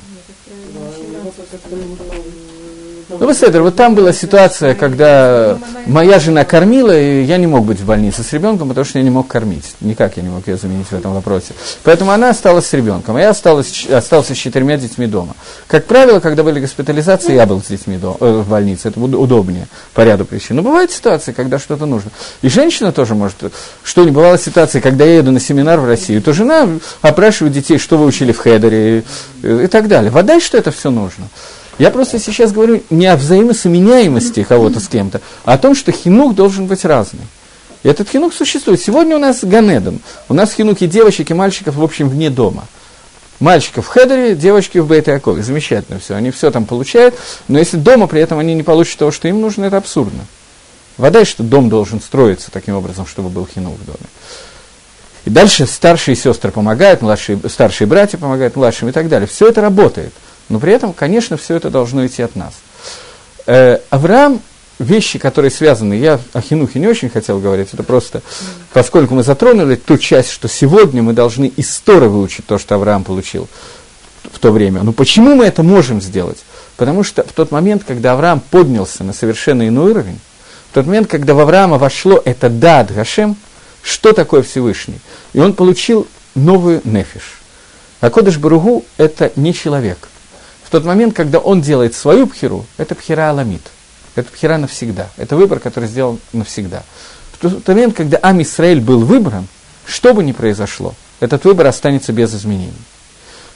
Ну, Беседер, вот там была ситуация, когда моя жена кормила, и я не мог быть в больнице с ребенком, потому что я не мог кормить. Никак я не мог ее заменить в этом вопросе. Поэтому она осталась с ребенком, а я осталась, остался с четырьмя детьми дома. Как правило, когда были госпитализации, я был с детьми дома, э, в больнице. Это удобнее по ряду причин. Но бывают ситуации, когда что-то нужно. И женщина тоже может... Что не бывало ситуации, когда я еду на семинар в Россию, то жена опрашивает детей, что вы учили в Хедере и, и так далее. Вода, что это все нужно. Я просто сейчас говорю не о взаимосоменяемости кого-то с кем-то, а о том, что хинук должен быть разный. И этот хинук существует. Сегодня у нас Ганедон. У нас хинуки девочек и мальчиков, в общем, вне дома. Мальчиков в Хедере, девочки в бейт. Замечательно все. Они все там получают, но если дома при этом они не получат того, что им нужно, это абсурдно. Вода, что дом должен строиться таким образом, чтобы был хинук в доме. И дальше старшие сестры помогают, младшие, старшие братья помогают младшим и так далее. Все это работает. Но при этом, конечно, все это должно идти от нас. Э, Авраам, вещи, которые связаны, я о Хинухе не очень хотел говорить, это просто, поскольку мы затронули ту часть, что сегодня мы должны из Торы выучить то, что Авраам получил в то время. Но почему мы это можем сделать? Потому что в тот момент, когда Авраам поднялся на совершенно иной уровень, в тот момент, когда в Авраама вошло это «дад Гашем», что такое Всевышний? И он получил новую нефиш. А Кодыш Баругу – это не человек – в тот момент, когда он делает свою пхеру, это пхера аламит. Это пхера навсегда. Это выбор, который сделан навсегда. В тот момент, когда Ам Исраэль был выбран, что бы ни произошло, этот выбор останется без изменений.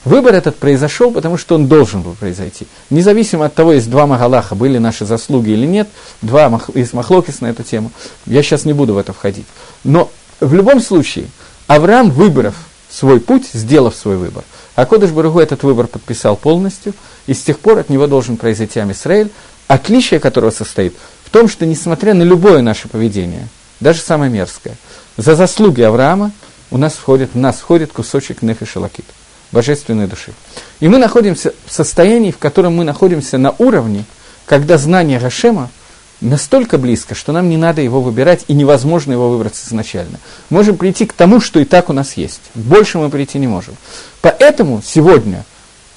Выбор этот произошел, потому что он должен был произойти. Независимо от того, есть два Магалаха, были наши заслуги или нет, два мах, есть Махлокис на эту тему, я сейчас не буду в это входить. Но в любом случае, Авраам, выбрав свой путь, сделав свой выбор, а Кодыш Баругу этот выбор подписал полностью, и с тех пор от него должен произойти Амисраэль, отличие которого состоит в том, что несмотря на любое наше поведение, даже самое мерзкое, за заслуги Авраама у нас входит, в нас входит кусочек нефиша лакит, божественной души. И мы находимся в состоянии, в котором мы находимся на уровне, когда знание Гашема – настолько близко, что нам не надо его выбирать, и невозможно его выбрать изначально. Можем прийти к тому, что и так у нас есть. Больше мы прийти не можем. Поэтому сегодня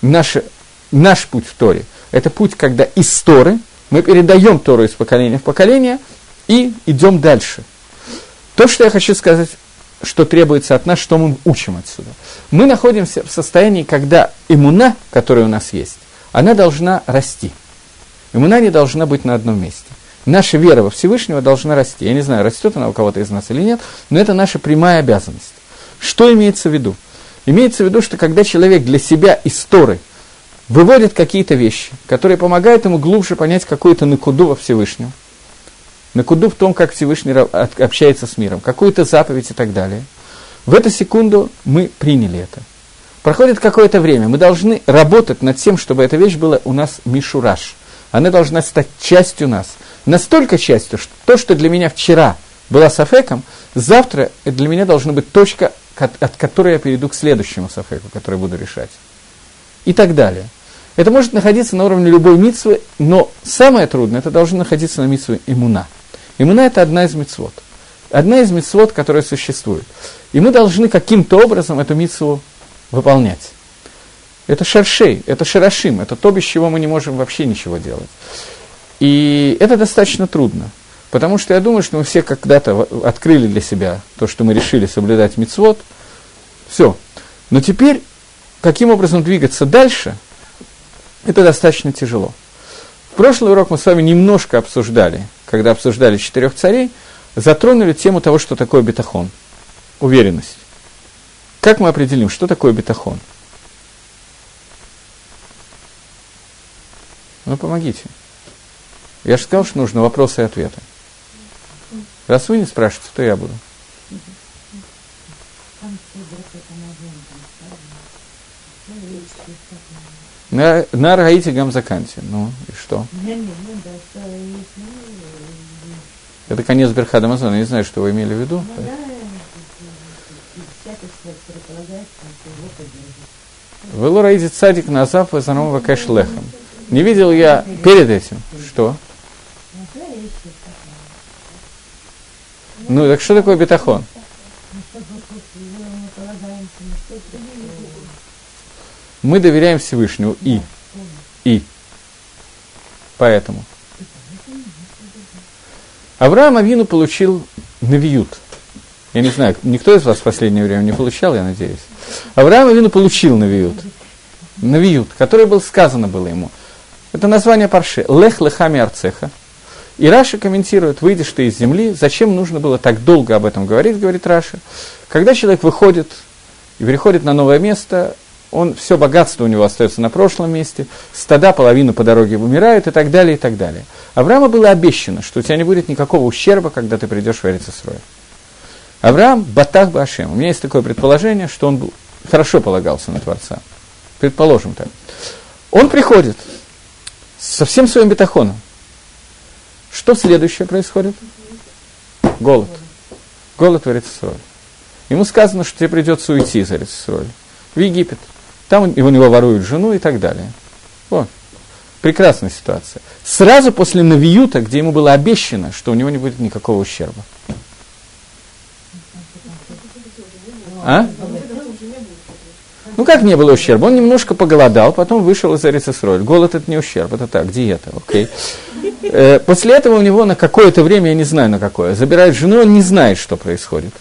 наш, наш путь в Торе – это путь, когда из Торы мы передаем Тору из поколения в поколение и идем дальше. То, что я хочу сказать, что требуется от нас, что мы учим отсюда. Мы находимся в состоянии, когда иммуна, которая у нас есть, она должна расти – Иммуна не должна быть на одном месте. Наша вера во Всевышнего должна расти. Я не знаю, растет она у кого-то из нас или нет, но это наша прямая обязанность. Что имеется в виду? Имеется в виду, что когда человек для себя из Торы выводит какие-то вещи, которые помогают ему глубже понять какую-то накуду во Всевышнем, накуду в том, как Всевышний общается с миром, какую-то заповедь и так далее, в эту секунду мы приняли это. Проходит какое-то время, мы должны работать над тем, чтобы эта вещь была у нас мишураж. Она должна стать частью нас. Настолько частью, что то, что для меня вчера была сафеком, завтра для меня должна быть точка, от которой я перейду к следующему сафеку, который буду решать. И так далее. Это может находиться на уровне любой митсвы, но самое трудное, это должно находиться на митсве иммуна. Иммуна – это одна из митцвот. Одна из митцвот, которая существует. И мы должны каким-то образом эту митцву выполнять. Это шершей, это шарашим, это то, без чего мы не можем вообще ничего делать. И это достаточно трудно, потому что я думаю, что мы все когда-то открыли для себя то, что мы решили соблюдать мицвод. Все. Но теперь, каким образом двигаться дальше, это достаточно тяжело. В прошлый урок мы с вами немножко обсуждали, когда обсуждали четырех царей, затронули тему того, что такое бетахон, уверенность. Как мы определим, что такое бетахон? Ну, помогите. Я же сказал, что нужно вопросы и ответы. Раз вы не спрашиваете, то я буду. На, на Раите Гамзаканте. Ну, и что? Это конец Берхада Амазона. Я не знаю, что вы имели в виду. Вы Раите Цадик Назав Вазанова Кэшлехом. Не видел я перед этим. Что? Ну, так что такое бетахон? Мы доверяем Всевышнему и. И. Поэтому. Авраам Авину получил навиют. Я не знаю, никто из вас в последнее время не получал, я надеюсь. Авраам Авину получил навиют. Навиют, который был сказано было ему. Это название парши. לך לך מארצך. И Раши комментирует, выйдешь ты из земли, зачем нужно было так долго об этом говорить, говорит Раши. Когда человек выходит и переходит на новое место, он, все богатство у него остается на прошлом месте, стада половину по дороге умирают и так далее, и так далее. Аврааму было обещано, что у тебя не будет никакого ущерба, когда ты придешь в Эрицесрой. Авраам Батах Башем. У меня есть такое предположение, что он был, хорошо полагался на Творца. Предположим так. Он приходит со всем своим бетахоном. Что следующее происходит? Голод. Голод в Эрицесроль. Ему сказано, что тебе придется уйти из Эрицесроля. В Египет. Там у него воруют жену и так далее. Вот. Прекрасная ситуация. Сразу после Навиюта, где ему было обещано, что у него не будет никакого ущерба. А? Ну как не было ущерба? Он немножко поголодал, потом вышел из Арицесроль. Голод это не ущерб, это так, диета, окей. Э, после этого у него на какое-то время, я не знаю на какое, забирают жену, он не знает, что происходит.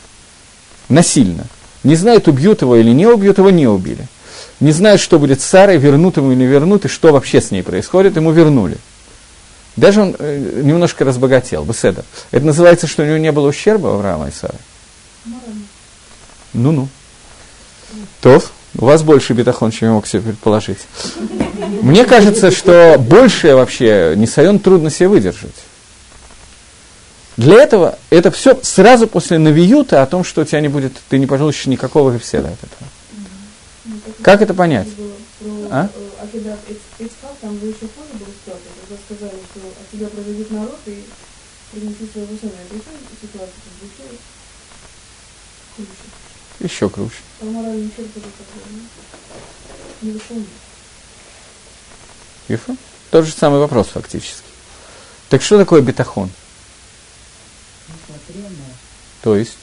Насильно. Не знает, убьют его или не убьют, его не убили. Не знает, что будет с Сарой, вернут ему или не вернут, и что вообще с ней происходит, ему вернули. Даже он э, немножко разбогател, Беседа. Это называется, что у него не было ущерба Авраама и Сары? Ну-ну. Тов. У вас больше бетахон, чем я мог себе предположить. Мне кажется, что большее вообще Нисайон трудно себе выдержать. Для этого это все сразу после навиюта о том, что у тебя не будет, ты не получишь никакого веселя от этого. Как это понять? А? Еще круче. Ифа? Тот же самый вопрос фактически. Так что такое бетахон? То есть?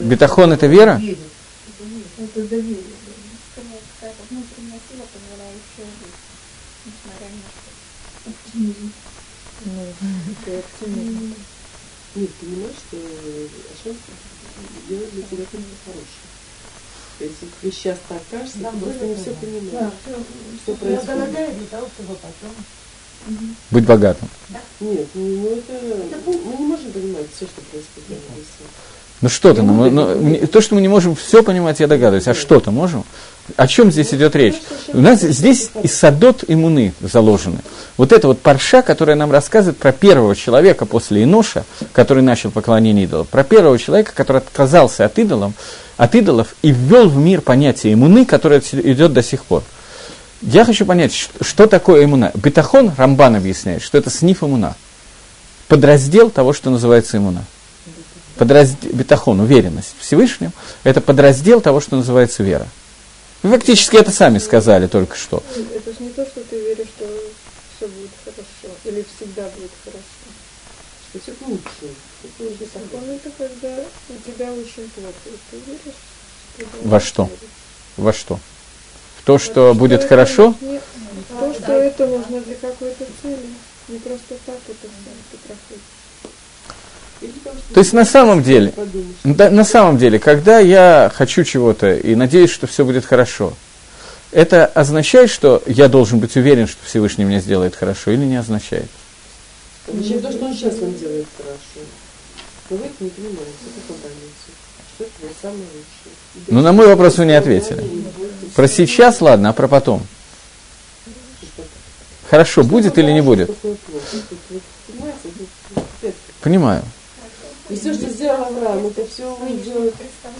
Бетахон это вера? Это доверие. Внутренняя сила, позволяющая жить, несмотря на оптимизм. Нет, понимаешь, что Ашем делает для тебя только хорошее. Если тебе сейчас так кажется, Да, ты просто было не все понимаешь. Да, все, Что Я происходит? голодаю для того, чтобы потом. Быть богатым. Нет, ну, ну это, мы не можем понимать все, что происходит Иисусе. Ну что-то, ну, ну, то, что мы не можем все понимать, я догадываюсь, а что-то можем? О чем здесь идет речь? У нас здесь и садот, и муны заложены. Вот это вот парша, которая нам рассказывает про первого человека после Иноша, который начал поклонение идолов, про первого человека, который отказался от идолов, от идолов и ввел в мир понятие иммуны, которое идет до сих пор. Я хочу понять, что такое иммуна. Бетахон, Рамбан объясняет, что это сниф иммуна. Подраздел того, что называется иммуна. Подраздел, бетахон, уверенность в Всевышнем, это подраздел того, что называется вера. Вы фактически это сами сказали только что. Это же не то, что ты веришь, или всегда будет хорошо. Что все к лучшему. Уже Закон это когда у тебя очень плохо, и ты веришь, что Во что? будет. Во что? В то, что будет это хорошо? нужно- То, что это нужно для какой-то цели. Не просто так это все это проходит. Потому То есть на самом деле, Да, на самом деле, когда я хочу чего-то и надеюсь, что все будет хорошо, это означает, что я должен быть уверен, что Всевышний мне сделает хорошо, или не означает? Означает то, что он сейчас вам делает хорошо. Но вы это не понимаете, как он поймете, что это будет самое лучшее. Ну, на мой вопрос вы не ответили. Про сейчас, ладно, а про потом? Хорошо, будет или не будет? Это- это- Понимаю. И все, что сделал Авраам, это все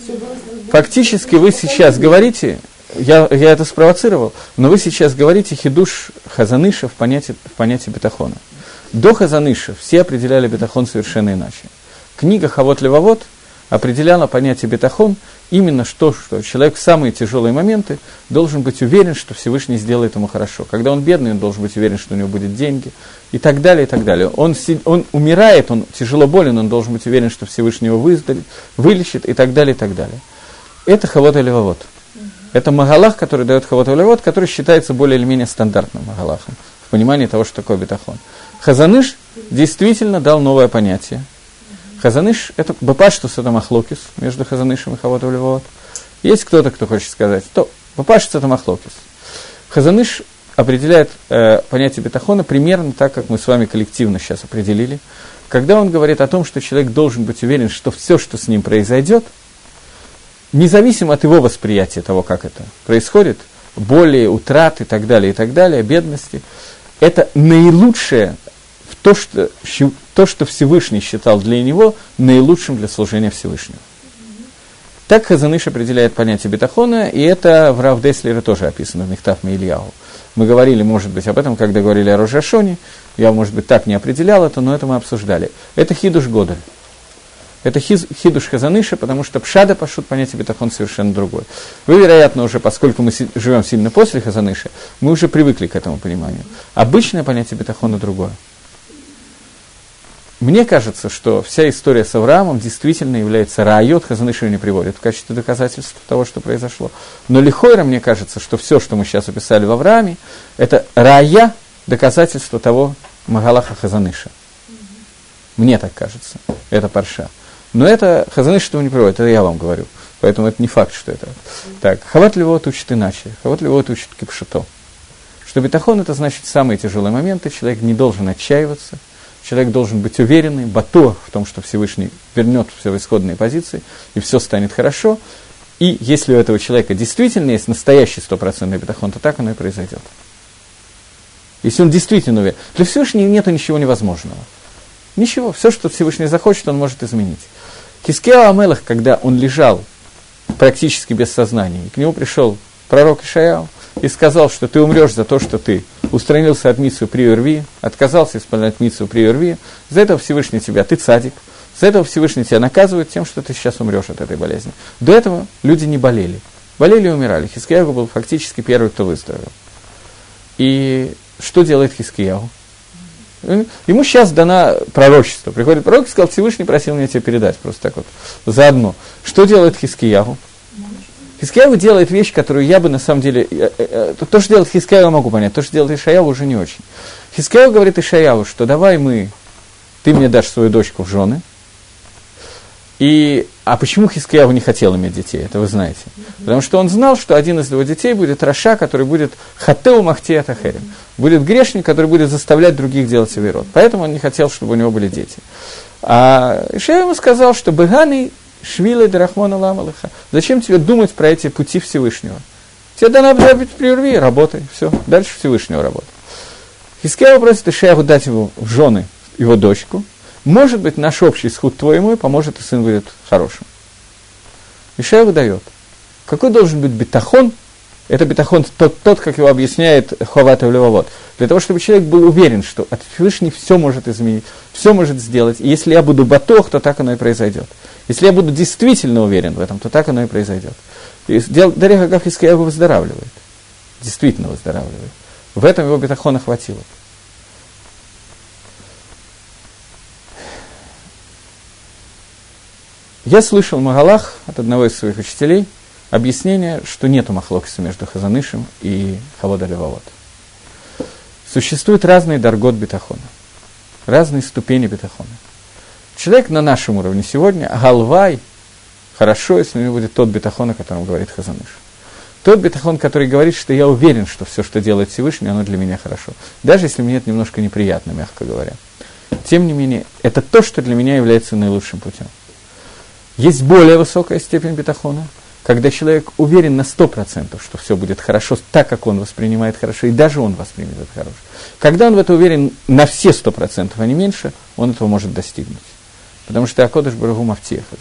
все было Фактически вы сейчас говорите, я, я это спровоцировал, но вы сейчас говорите хидуш Хазаныша в понятии, в понятии бетахона. До Хазаныша все определяли бетахон совершенно иначе. Книга Хавот Левовод определяла понятие бетахон именно что, что человек в самые тяжелые моменты должен быть уверен, что Всевышний сделает ему хорошо. Когда он бедный, он должен быть уверен, что у него будет деньги и так далее, и так далее. Он, он умирает, он тяжело болен, он должен быть уверен, что Всевышний его выздоровит, вылечит и так далее, и так далее. Это Хавот Левовод. Это Магалах, который дает Хавот Левовод, который считается более или менее стандартным Магалахом в понимании того, что такое бетахон. Хазаныш действительно дал новое понятие. Хазаныш – это Бапаштус, это Махлокис между Хазанышем и Хавот Левовод. Есть кто-то, кто хочет сказать, то Бапаштус – это Махлокис. Хазаныш определяет э, понятие бетахона примерно так, как мы с вами коллективно сейчас определили. Когда он говорит о том, что человек должен быть уверен, что все, что с ним произойдет, независимо от его восприятия того, как это происходит, боли, утрат и так далее, и так далее, бедности, это наилучшее в то, что, то, что Всевышний считал для него наилучшим для служения Всевышнего. Так Хазаныш определяет понятие бетахона, и это в Рав Деслере тоже описано в Мехтав Меильяу. Мы говорили, может быть, об этом, когда говорили о Рожашоне. Я, может быть, так не определял это, но это мы обсуждали. Это хидуш Годель. Это хиз- хидуш Хазаныша, потому что пшада пашут понятие бетахон совершенно другое. Вы, вероятно, уже, поскольку мы живем сильно после Хазаныша, мы уже привыкли к этому пониманию. Обычное понятие бетахона другое. Мне кажется, что вся история с Авраамом действительно является раайот, Хазаныша не приводит в качестве доказательства того, что произошло. Но лихойра, мне кажется, что все, что мы сейчас описали в Аврааме, это рая, доказательство того Магалаха Хазаныша. Мне так кажется. Это парша. Но это Хазаныш этого не приводит, это я вам говорю. Поэтому это не факт, что это. Так, Хават Левот учит иначе. Хават Левот учит кипшито. Что бетахон это значит самые тяжелые моменты, человек не должен отчаиваться, человек должен быть уверенный, бато в том, что Всевышний вернет все в исходные позиции, и все станет хорошо. И если у этого человека действительно есть настоящий стопроцентный бетахон, то так оно и произойдет. Если он действительно уверен. Для Всевышнего нет ничего невозможного. Ничего, все, что Всевышний захочет, он может изменить. Хискеа Амелах, когда он лежал практически без сознания, и к нему пришел пророк Ишаяу и сказал, что ты умрешь за то, что ты устранился от митсу при Урви, отказался исполнять митсу при Урви, за это Всевышний тебя, ты цадик, за это Всевышний тебя наказывает тем, что ты сейчас умрешь от этой болезни. До этого люди не болели. Болели и умирали. Хискияу был фактически первый, кто выздоровел. И что делает Хискияу? Ему сейчас дана пророчество. Приходит пророк и сказал, Всевышний просил меня тебе передать, просто так вот, заодно. Что делает Хискиягу? Хискиягу делает вещь, которую я бы на самом деле... э, э, э, То, что делает Хискиягу, я могу понять. То, что делает Ишаяву, уже не очень. Хискиягу говорит Ишаяву, что давай мы... Ты мне дашь свою дочку в жены, И, а почему Хискияву не хотел иметь детей, это вы знаете. Потому что он знал, что один из его детей будет Раша, который будет Хатеу Махти Атахерем. Будет грешник, который будет заставлять других делать род. Поэтому он не хотел, чтобы у него были дети. А Ишея ему сказал, что Беганы Швилы Дарахмона Ламалыха. Зачем тебе думать про эти пути Всевышнего? Тебе дана быть прерви, работай, все, дальше Всевышнего работай. Хискева просит Ишеяву дать его в жены его дочку, может быть, наш общий сход твой и поможет, и сын будет хорошим. Ишая выдает. Какой должен быть бетахон? Это бетахон тот, тот как его объясняет Хават Левовод. Для того, чтобы человек был уверен, что от Всевышний все может изменить, все может сделать. И если я буду батох, то так оно и произойдет. Если я буду действительно уверен в этом, то так оно и произойдет. И Дарья Хагафийская его выздоравливает. Действительно выздоравливает. В этом его бетахона хватило. Я слышал Магалах от одного из своих учителей объяснение, что нету махлокиса между Хазанышем и Хавода Левовод. Существуют разные даргот бетахона, разные ступени бетахона. Человек на нашем уровне сегодня, галвай, хорошо, если у него будет тот бетахон, о котором говорит Хазаныш. Тот бетахон, который говорит, что я уверен, что все, что делает Всевышний, оно для меня хорошо. Даже если мне это немножко неприятно, мягко говоря. Тем не менее, это то, что для меня является наилучшим путем. Есть более высокая степень бетахона, когда человек уверен на 100%, что все будет хорошо, так как он воспринимает хорошо, и даже он воспримет это хорошо. Когда он в это уверен на все 100%, а не меньше, он этого может достигнуть. Потому что Акодыш Барагу Мафтиехаз.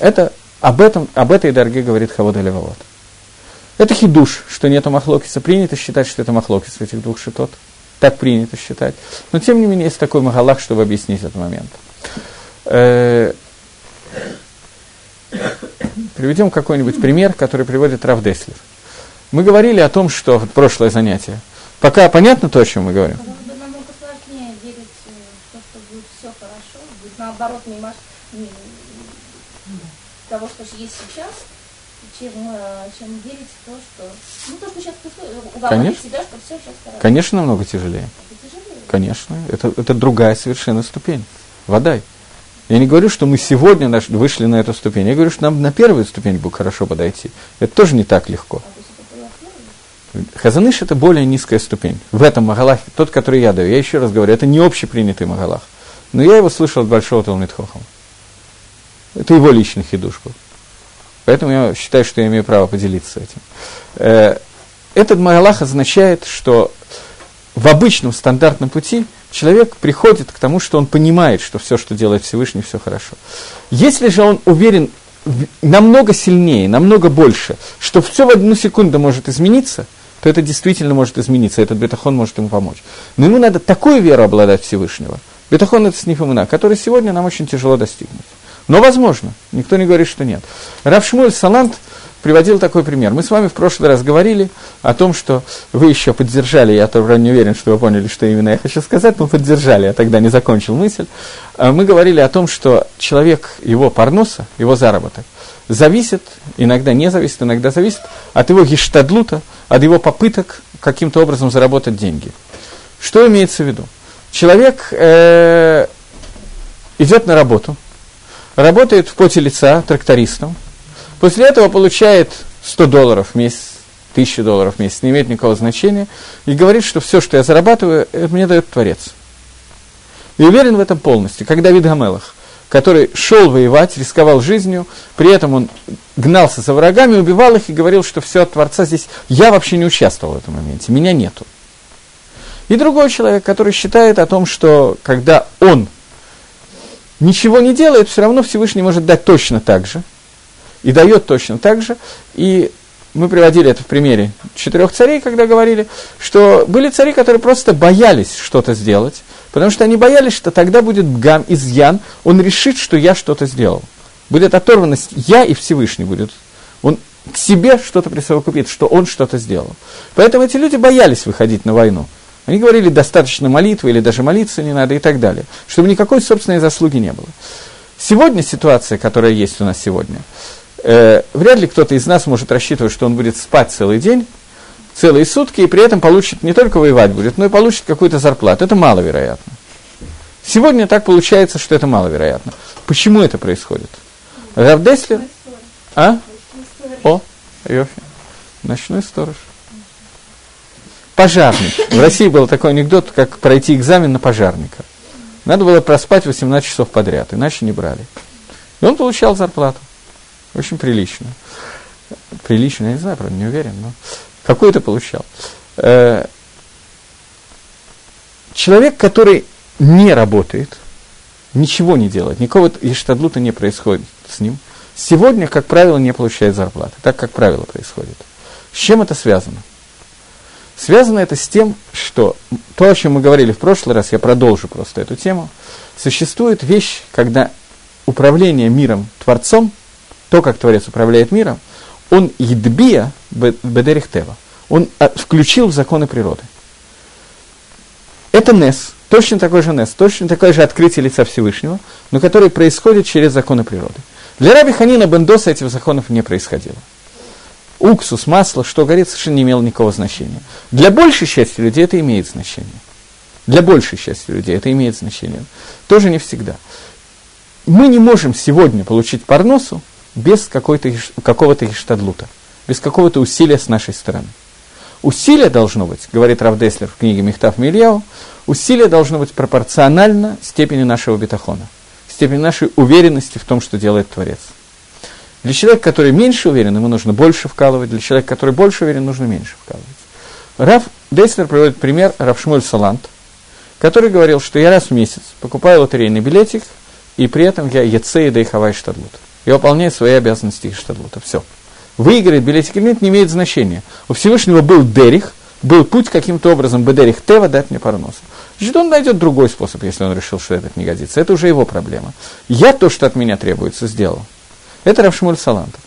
Это, об, этом, об этой дороге говорит Хавод Левовод. Это хидуш, что нету махлокиса. Принято считать, что это махлокис в этих двух шитот. Так принято считать. Но тем не менее есть такой магалах, чтобы объяснить этот момент. Э, Приведем какой-нибудь пример, который приводит Рав Деслер. Мы говорили о том, что в прошлое занятие. Пока понятно то, о чем мы говорим? будет наоборот мимо того, что есть сейчас, чем, э, чем верить в то, что... Ну, то, что сейчас уговаривать себя, что все сейчас хорошо. Конечно, намного тяжелее. Это тяжелее. Конечно, это, это другая совершенно ступень. Водай. Я не говорю, что мы сегодня вышли на эту ступень. Я говорю, что нам на первую ступень будет хорошо подойти. Это тоже не так легко. Хазаныш – это более низкая ступень. В этом Магалахе, тот, который я даю, я еще раз говорю, это не общепринятый Магалах. Но я его слышал от Большого Талмитхохама. Это его личный хидуш был. Поэтому я считаю, что я имею право поделиться этим. Э, этот Магалах означает, что в обычном стандартном пути человек приходит к тому, что он понимает, что все, что делает Всевышний, все хорошо. Если же он уверен намного сильнее, намного больше, что все в одну секунду может измениться, то это действительно может измениться, этот бетахон может ему помочь. Но ему надо такую веру обладать Всевышнего. Бетахон – это снифамуна, который сегодня нам очень тяжело достигнуть. Но возможно, никто не говорит, что нет. Равшмуль Салант – приводил такой пример. Мы с вами в прошлый раз говорили о том, что вы еще поддержали, я тоже не уверен, что вы поняли, что именно я хочу сказать, но поддержали, я тогда не закончил мысль. А мы говорили о том, что человек, его парноса, его заработок, зависит, иногда не зависит, иногда зависит от его гештадлута, от его попыток каким-то образом заработать деньги. Что имеется в виду? Человек э, идет на работу, работает в поте лица трактористом, После этого получает 100 долларов в месяц, 1000 долларов в месяц, не имеет никакого значения, и говорит, что все, что я зарабатываю, это мне дает Творец. И уверен в этом полностью, как Давид Гамелах, который шел воевать, рисковал жизнью, при этом он гнался за врагами, убивал их и говорил, что все от Творца здесь, я вообще не участвовал в этом моменте, меня нету. И другой человек, который считает о том, что когда он ничего не делает, все равно Всевышний может дать точно так же – и дает точно так же. И мы приводили это в примере четырех царей, когда говорили, что были цари, которые просто боялись что-то сделать, потому что они боялись, что тогда будет гам изъян, он решит, что я что-то сделал. Будет оторванность я и Всевышний будет. Он к себе что-то присовокупит, что он что-то сделал. Поэтому эти люди боялись выходить на войну. Они говорили, достаточно молитвы или даже молиться не надо и так далее, чтобы никакой собственной заслуги не было. Сегодня ситуация, которая есть у нас сегодня, э, вряд ли кто-то из нас может рассчитывать, что он будет спать целый день, целые сутки, и при этом получит не только воевать будет, но и получит какую-то зарплату. Это маловероятно. Сегодня так получается, что это маловероятно. Почему это происходит? Рав Деслер? А? О, Йофи. Ночной сторож. Пожарник. В России был такой анекдот, как пройти экзамен на пожарника. Надо было проспать 18 часов подряд, иначе не брали. И он получал зарплату. Очень прилично. Прилично, я не знаю, правда, не уверен, но какую-то получал. Э, человек, который не работает, ничего не делает, никакого иштадлута не происходит с ним, сегодня, как правило, не получает зарплаты. Так, как правило, происходит. С чем это связано? Связано это с тем, что то, о чем мы говорили в прошлый раз, я продолжу просто эту тему, существует вещь, когда управление миром Творцом, то, как Творец управляет миром, он едбия бедерихтева, он а, включил в законы природы. Это Нес, точно такой же Нес, точно такое же открытие лица Всевышнего, но которое происходит через законы природы. Для Раби Ханина Бендоса этих законов не происходило. Уксус, масло, что горит, совершенно не имело никакого значения. Для большей части людей это имеет значение. Для большей части людей это имеет значение. Тоже не всегда. Мы не можем сегодня получить парносу без какого-то иштадлута, без какого-то усилия с нашей стороны. Усилие должно быть, говорит Равдеслер в книге Мехтав Мильяу, усилие должно быть пропорционально степени нашего бетахона, степени нашей уверенности в том, что делает Творец. Для человека, который меньше уверен, ему нужно больше вкалывать, для человека, который больше уверен, нужно меньше вкалывать. Раф Деслер приводит пример Рафшмуль Салант, который говорил, что я раз в месяц покупаю лотерейный билетик, и при этом я яце и дейхавай штадлут. Я выполняю свои обязанности их штадлута. Все выиграет билетик или нет, не имеет значения. У Всевышнего был Дерих, был путь каким-то образом Бедерих Тева дать мне парносу. Значит, он найдет другой способ, если он решил, что этот не годится. Это уже его проблема. Я то, что от меня требуется, сделал. Это Равшмуль Салантов.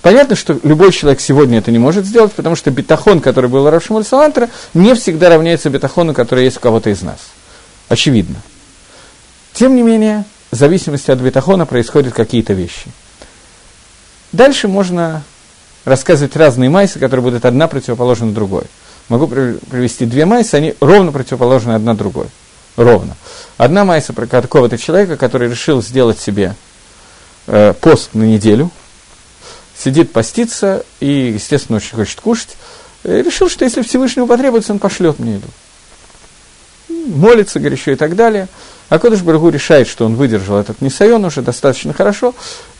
Понятно, что любой человек сегодня это не может сделать, потому что бетахон, который был у Равшмуль Салантра, не всегда равняется бетахону, который есть у кого-то из нас. Очевидно. Тем не менее, в зависимости от бетахона происходят какие-то вещи – Дальше можно рассказывать разные майсы, которые будут одна противоположна другой. Могу привести две майсы, они ровно противоположны одна другой. Ровно. Одна майса про какого-то человека, который решил сделать себе э, пост на неделю, сидит поститься и, естественно, очень хочет кушать, и решил, что если Всевышнему потребуется, он пошлет мне еду. Молится горячо и так далее. А Кодыш Баргу решает, что он выдержал этот несайон уже достаточно хорошо,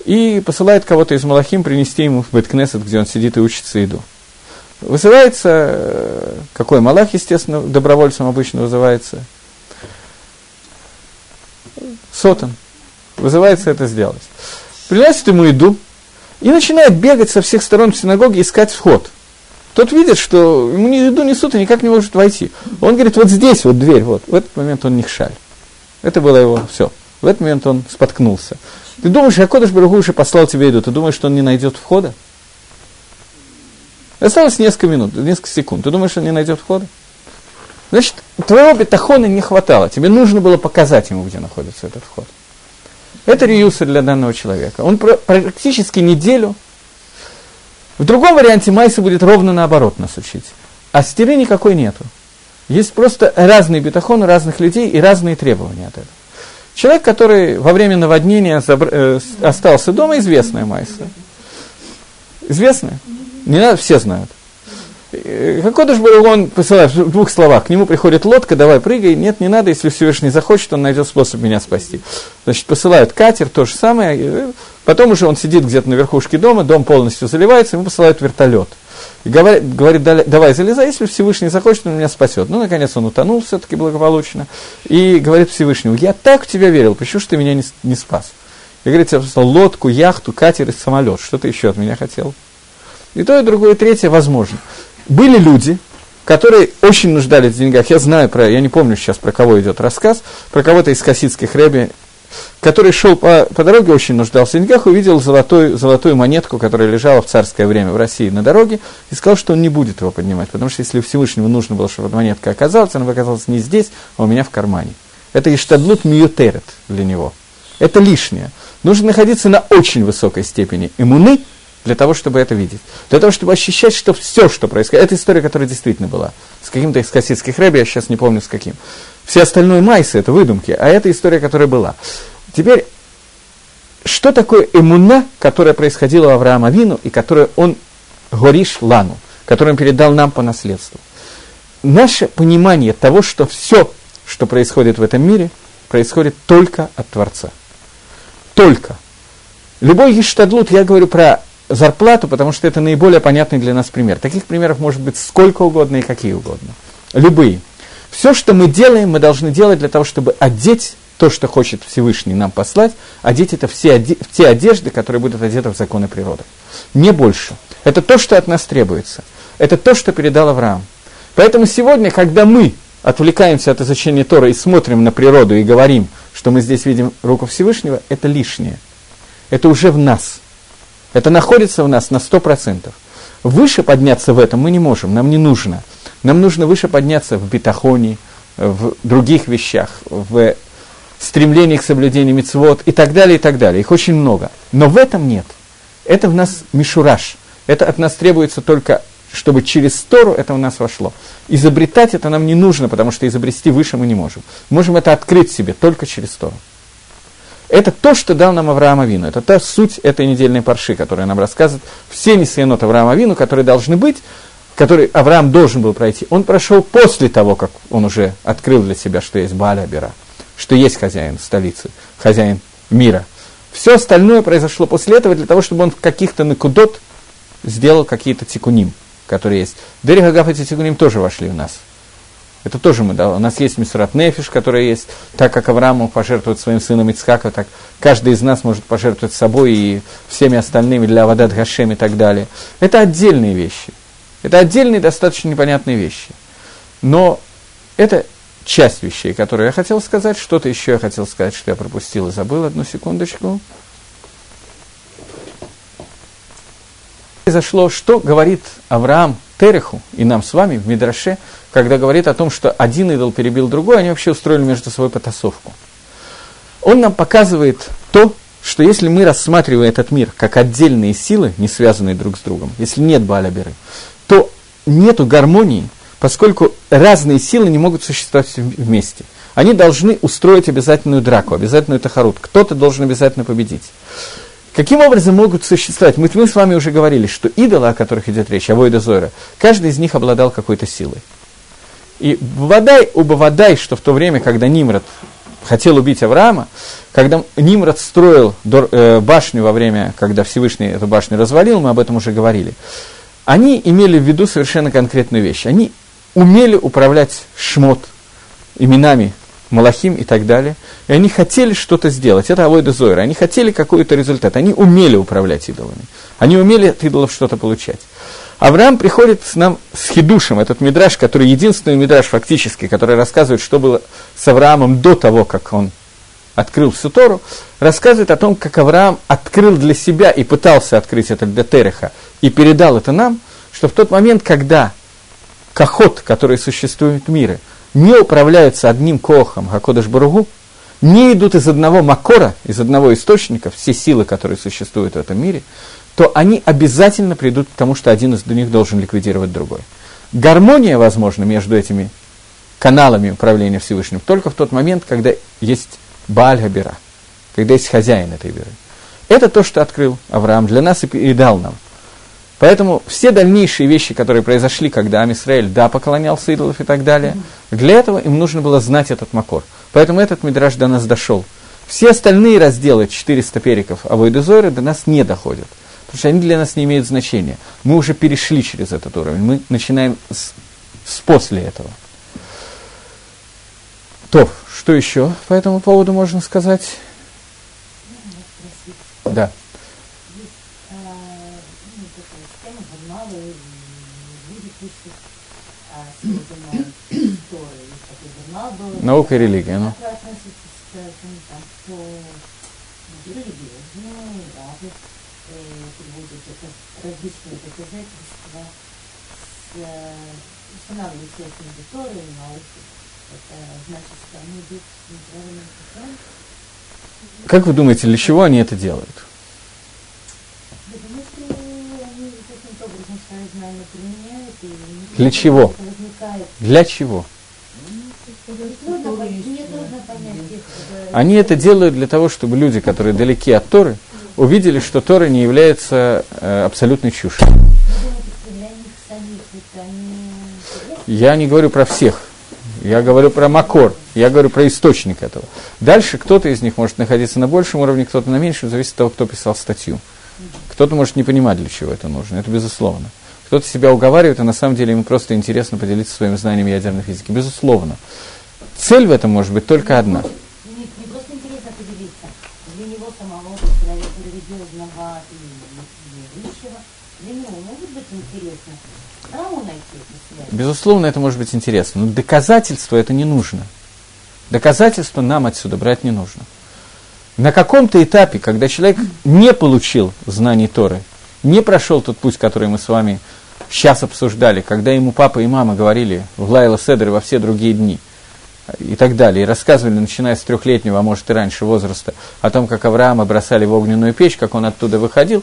и посылает кого-то из Малахим принести ему в Беткнесет, где он сидит и учится еду. Вызывается, э, какой Малах, естественно, добровольцем обычно вызывается? Сотан. Вызывается это сделать. Приносит ему еду и начинает бегать со всех сторон в синагоге искать вход. Тот видит, что ему еду несут и никак не может войти. Он говорит, вот здесь вот дверь, вот. В этот момент он не шаль. Это было его все. В этот момент он споткнулся. Ты думаешь, Акодыш Барагу уже послал тебе еду, ты думаешь, что он не найдет входа? Осталось несколько минут, несколько секунд. Ты думаешь, он не найдет входа? Значит, твоего бетахона не хватало. Тебе нужно было показать ему, где находится этот вход. Это реюса для данного человека. Он практически неделю. В другом варианте Майса будет ровно наоборот нас учить. А стиры никакой нету. Есть просто разные бетахоны разных людей и разные требования от этого. Человек, который во время наводнения забр... э, остался дома, известная Майса. Известная? Не надо, все знают. Э, Какой же был он посылает в двух словах. К нему приходит лодка, давай прыгай. Нет, не надо, если Всевышний захочет, он найдет способ меня спасти. Значит, посылают катер, то же самое. Э, потом уже он сидит где-то на верхушке дома, дом полностью заливается, ему посылают вертолет. И говорит, говорит, давай залезай, если Всевышний захочет, он меня спасет. Ну, наконец, он утонул все-таки благополучно. И говорит Всевышнему, я так в тебя верил, почему же ты меня не, не спас? И говорит, я послал лодку, яхту, катер и самолет. Что ты еще от меня хотел? И то, и другое, и третье возможно. Были люди, которые очень нуждались в деньгах. Я знаю про, я не помню сейчас, про кого идет рассказ, про кого-то из хасидских рэби, который шел по, по дороге, очень нуждался в деньгах, увидел золотую, золотую монетку, которая лежала в царское время в России на дороге, и сказал, что он не будет его поднимать, потому что если Всевышнему нужно было, чтобы монетка оказалась, она оказалась не здесь, а у меня в кармане. Это иштадлут миютерет для него. Это лишнее. Нужно находиться на очень высокой степени иммуны, для того, чтобы это видеть. Для того, чтобы ощущать, что все, что происходит, это история, которая действительно была. С каким-то из хасидских рэби, я сейчас не помню с каким Все остальное майсы – это выдумки, а это история, которая была. Теперь, что такое эмуна, которая происходила у Авраама Вину, и которую он гориш лану, которую он передал нам по наследству? Наше понимание того, что все, что происходит в этом мире, происходит только от Творца. Только. Любой ештадлут, я говорю про зарплату, потому что это наиболее понятный для нас пример. Таких примеров может быть сколько угодно и какие угодно. Любые. Все, что мы делаем, мы должны делать для того, чтобы одеть то, что хочет Всевышний нам послать, одеть это все, в те одежды, которые будут одеты в законы природы. Не больше. Это то, что от нас требуется. Это то, что передал Авраам. Поэтому сегодня, когда мы отвлекаемся от изучения Тора и смотрим на природу и говорим, что мы здесь видим руку Всевышнего, это лишнее. Это уже в нас. Это находится в нас на 100%. Выше подняться в этом мы не можем, нам не нужно. Нам нужно выше подняться в бетахоне, в других вещах, в стремлении к соблюдению мецвод и так далее, и так далее. Их очень много. Но в этом нет. Это в нас мишураж. Это от нас требуется только, чтобы через Тору это у нас вошло. Изобретать это нам не нужно, потому что изобрести выше мы не можем. Можем это открыть себе только через Тору. Это то, что дал нам Авраам Авину. Это та суть этой недельной парши, которая нам рассказывает все несъенот Авраама Авину, которые должны быть, который Авраам должен был пройти. Он прошел после того, как он уже открыл для себя, что есть Баля Бера, что есть хозяин столицы, хозяин мира. Все остальное произошло после этого для того, чтобы он в каких-то накудот сделал какие-то тикуним, которые есть. Дерих Агаф эти тикуним тоже вошли в нас. Это тоже мы, да, у нас есть Мисурат Нефиш, которая есть, так как Авраам мог пожертвовать своим сыном Ицхака, так каждый из нас может пожертвовать собой и всеми остальными для Авадат Гашем и так далее. Это отдельные вещи. Это отдельные, достаточно непонятные вещи. Но это часть вещей, которые я хотел сказать. Что-то еще я хотел сказать, что я пропустил и забыл. Одну секундочку. Произошло, что говорит Авраам Тереху и нам с вами в Мидраше, когда говорит о том, что один идол перебил другой, они вообще устроили между собой потасовку. Он нам показывает то, что если мы рассматриваем этот мир как отдельные силы, не связанные друг с другом, если нет Баляберы, то нет гармонии, поскольку разные силы не могут существовать вместе. Они должны устроить обязательную драку, обязательную тахарут. Кто-то должен обязательно победить. Каким образом могут существовать? Мы, мы с вами уже говорили, что идолы, о которых идет речь, Авойда Зойра, каждый из них обладал какой-то силой. И Бавадай, у Бавадай, что в то время, когда Нимрод хотел убить Авраама, когда Нимрод строил э, башню во время, когда Всевышний эту башню развалил, мы об этом уже говорили, они имели в виду совершенно конкретную вещь. Они умели управлять шмот, именами Малахим и так далее. И они хотели что-то сделать. Это Авойда Зойра. Они хотели какой-то результат. Они умели управлять идолами. Они умели от идолов что-то получать. Авраам приходит с нам с Хидушем, этот мидраж, который единственный мидраж фактически, который рассказывает, что было с Авраамом до того, как он открыл всю Тору, рассказывает о том, как Авраам открыл для себя и пытался открыть это для Тереха, и передал это нам, что в тот момент, когда кохот, который существует в мире, не управляются одним кохом, Хакодыш Баругу, не идут из одного макора, из одного источника, все силы, которые существуют в этом мире, то они обязательно придут к тому, что один из них должен ликвидировать другой. Гармония возможна между этими каналами управления Всевышним только в тот момент, когда есть Бааль Габира, когда есть хозяин этой веры. Это то, что открыл Авраам для нас и передал нам. Поэтому все дальнейшие вещи, которые произошли, когда Амисраэль, да, поклонялся идолов и так далее, для этого им нужно было знать этот макор. Поэтому этот мидраж до нас дошел. Все остальные разделы 400 периков Авойдезойра до нас не доходят потому что они для нас не имеют значения. Мы уже перешли через этот уровень, мы начинаем с, с после этого. То, что еще по этому поводу можно сказать? Да. Наука и религия, ну. Как вы думаете, для чего они это делают? Для чего? Для чего? Они это делают для того, чтобы люди, которые далеки от Торы, увидели, что Тора не является э, абсолютной чушью. Я не говорю про всех. Я говорю про макор, я говорю про источник этого. Дальше кто-то из них может находиться на большем уровне, кто-то на меньшем, зависит от того, кто писал статью. Кто-то может не понимать, для чего это нужно, это безусловно. Кто-то себя уговаривает, а на самом деле ему просто интересно поделиться своими знаниями ядерной физики. Безусловно. Цель в этом может быть только одна. Не, не просто интересно поделиться. Для него самого, человека религиозного и верующего, для него может быть интересно. Кому найти эту? Безусловно, это может быть интересно, но доказательства это не нужно. Доказательства нам отсюда брать не нужно. На каком-то этапе, когда человек не получил знаний Торы, не прошел тот путь, который мы с вами сейчас обсуждали, когда ему папа и мама говорили в Лайла Седер и во все другие дни и так далее, и рассказывали, начиная с трехлетнего, а может и раньше возраста, о том, как Авраама бросали в огненную печь, как он оттуда выходил,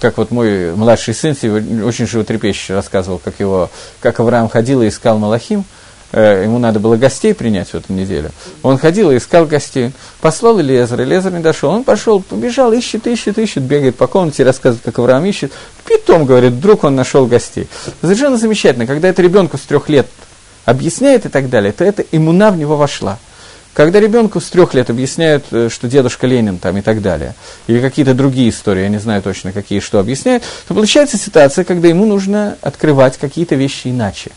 как вот мой младший сын очень животрепещуще рассказывал, как, его, как Авраам ходил и искал Малахим – Э, ему надо было гостей принять в эту неделю. Он ходил и искал гостей. Послал Элезер, Элезер не дошел. Он пошел, побежал, ищет, ищет, ищет, бегает по комнате, рассказывает, как Авраам ищет. Потом, говорит, вдруг он нашел гостей. Совершенно замечательно, когда это ребенку с трех лет объясняет и так далее, то эта иммуна в него вошла. Когда ребенку с трех лет объясняют, э, что дедушка Ленин там и так далее, или какие-то другие истории, я не знаю точно, какие что объясняют, то получается ситуация, когда ему нужно открывать какие-то вещи иначе.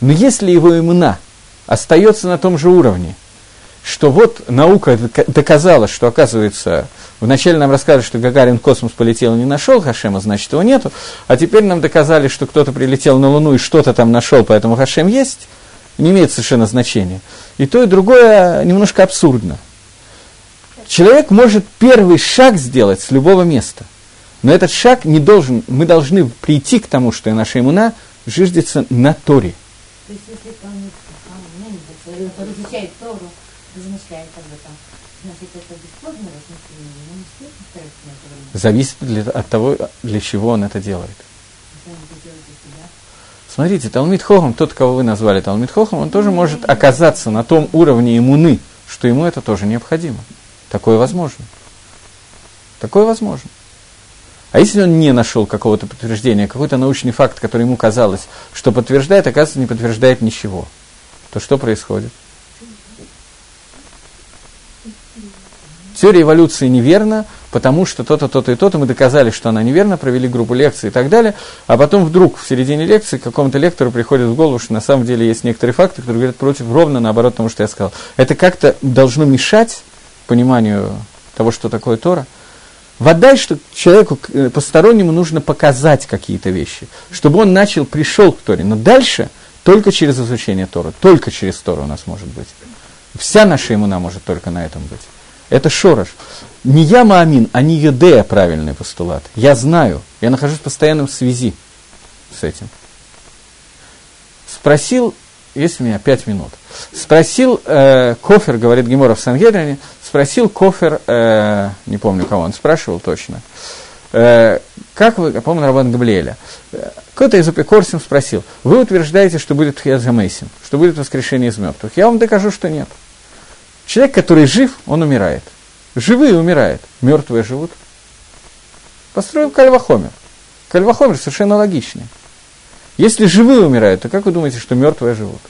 Но если его иммуна остается на том же уровне, что вот наука доказала, что, оказывается, вначале нам рассказывали, что Гагарин космос полетел и не нашел Хашема, значит, его нету, а теперь нам доказали, что кто-то прилетел на Луну и что-то там нашел, поэтому Хашем есть, не имеет совершенно значения. И то, и другое немножко абсурдно. Человек может первый шаг сделать с любого места, но этот шаг не должен, мы должны прийти к тому, что наша иммуна жиждется на Торе – то есть, если он, не знаю, изучает Тору, размышляет об этом, значит, это бесплодное размышление, но не стоит стараться на это время. Зависит для, от того, для чего он это делает. Смотрите, Талмит Хохам, тот, кого вы назвали Талмит Хохам, он тоже может оказаться на том уровне иммуны, что ему это тоже необходимо. Такое возможно. Такое возможно. А если он не нашел какого-то подтверждения, какой-то научный факт, который ему казалось, что подтверждает, оказывается, не подтверждает ничего, то что происходит? Теория эволюции неверна, потому что то-то, то-то и то-то, мы доказали, что она неверна, провели группу лекций и так далее, а потом вдруг в середине лекции какому-то лектору приходит в голову, что на самом деле есть некоторые факты, которые говорят против, ровно наоборот тому, что я сказал. Это как-то должно мешать пониманию того, что такое Тора – Вода, что человеку э, постороннему нужно показать какие-то вещи, чтобы он начал, пришел к Торе. Но дальше только через изучение Тора, только через Тору у нас может быть. Вся наша иммуна может только на этом быть. Это шорош. Не я Маамин, а не Юдея правильный постулат. Я знаю, я нахожусь в постоянном связи с этим. Спросил, есть у меня пять минут, спросил э, Кофер, говорит Гемора в Сангедрине, спросил Кофер, э, не помню кого он спрашивал точно, э, как вы, я помню, Рабан Габлиэля, кто-то из Апикорсим спросил, вы утверждаете, что будет Хьязамейсим, что будет воскрешение из мертвых. Я вам докажу, что нет. Человек, который жив, он умирает. Живые умирают, мертвые живут. Построил Кальвахомер. Кальвахомер совершенно логичный. Если живые умирают, то как вы думаете, что мертвые живут?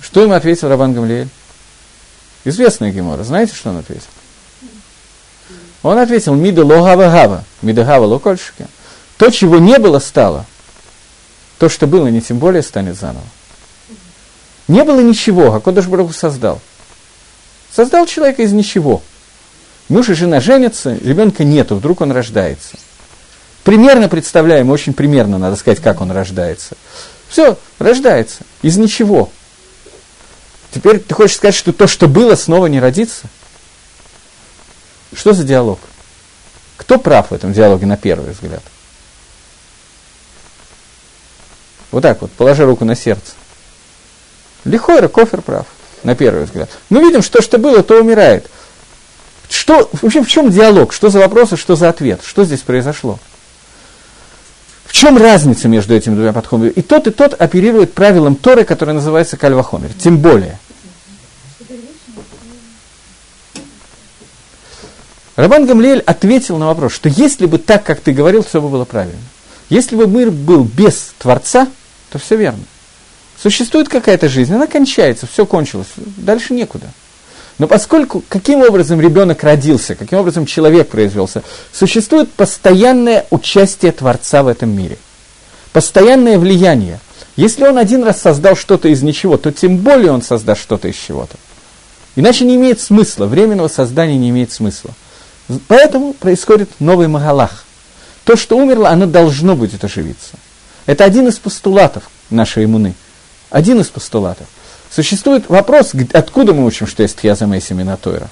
Что им ответил Рабан Гамлиэль? Известная Гемора. Знаете, что он ответил? Он ответил, мида логава гава, мида гава локольшики. То, чего не было, стало. То, что было, не тем более станет заново. Не было ничего, а Кодыш Баруху создал. Создал человека из ничего. Муж и жена женятся, ребенка нету, вдруг он рождается. Примерно представляем, очень примерно, надо сказать, как он рождается. Все, рождается из ничего. Теперь ты хочешь сказать, что то, что было, снова не родится? Что за диалог? Кто прав в этом диалоге на первый взгляд? Вот так вот, положи руку на сердце. Лихойра, кофер прав, на первый взгляд. Мы видим, что что было, то умирает. Что, в общем, в чем диалог? Что за вопросы, что за ответ? Что здесь произошло? В чем разница между этими двумя подходами? И тот, и тот оперирует правилом Торы, которое называется кальвахомер. Тем более. Рабан Гамлиэль ответил на вопрос, что если бы так, как ты говорил, все бы было правильно. Если бы мир был без Творца, то все верно. Существует какая-то жизнь, она кончается, все кончилось, дальше некуда. Но поскольку каким образом ребенок родился, каким образом человек произвелся, существует постоянное участие Творца в этом мире. Постоянное влияние. Если он один раз создал что-то из ничего, то тем более он создаст что-то из чего-то. Иначе не имеет смысла, временного создания не имеет смысла. Поэтому происходит новый Магалах. То, что умерло, оно должно будет оживиться. Это один из постулатов нашей иммуны. Один из постулатов. Существует вопрос, откуда мы учим, что есть Тьяза Мейси Минатойра.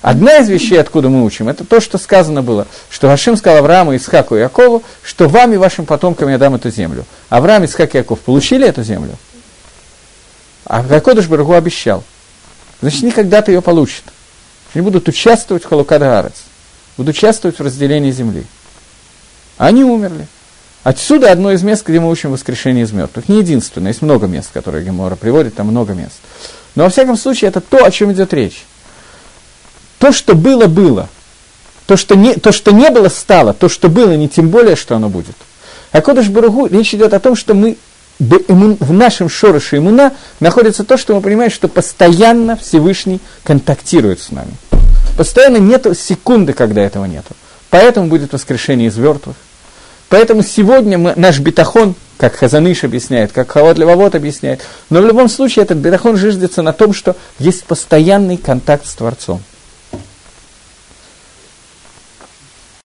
Одна из вещей, откуда мы учим, это то, что сказано было, что Хашим сказал Аврааму, Исхаку и Якову, что вам и вашим потомкам я дам эту землю. Авраам, Исхак и Яков получили эту землю? А Гакодыш Барагу обещал. Значит, они когда-то ее получат. Они будут участвовать в Халукада будут участвовать в разделении земли. Они умерли. Отсюда одно из мест, где мы учим воскрешение из мертвых. Не единственное, есть много мест, которые Гемора приводит, там много мест. Но во всяком случае, это то, о чем идет речь. То, что было, было. То, что не, то, что не было, стало. То, что было, не тем более, что оно будет. А Кодыш Баругу, речь идет о том, что мы в нашем шороше иммуна находится то, что мы понимаем, что постоянно Всевышний контактирует с нами. Постоянно нет секунды, когда этого нету. Поэтому будет воскрешение из мертвых. Поэтому сегодня мы, наш бетахон, как Хазаныш объясняет, как Хават Левовод объясняет, но в любом случае этот бетахон жиждется на том, что есть постоянный контакт с Творцом –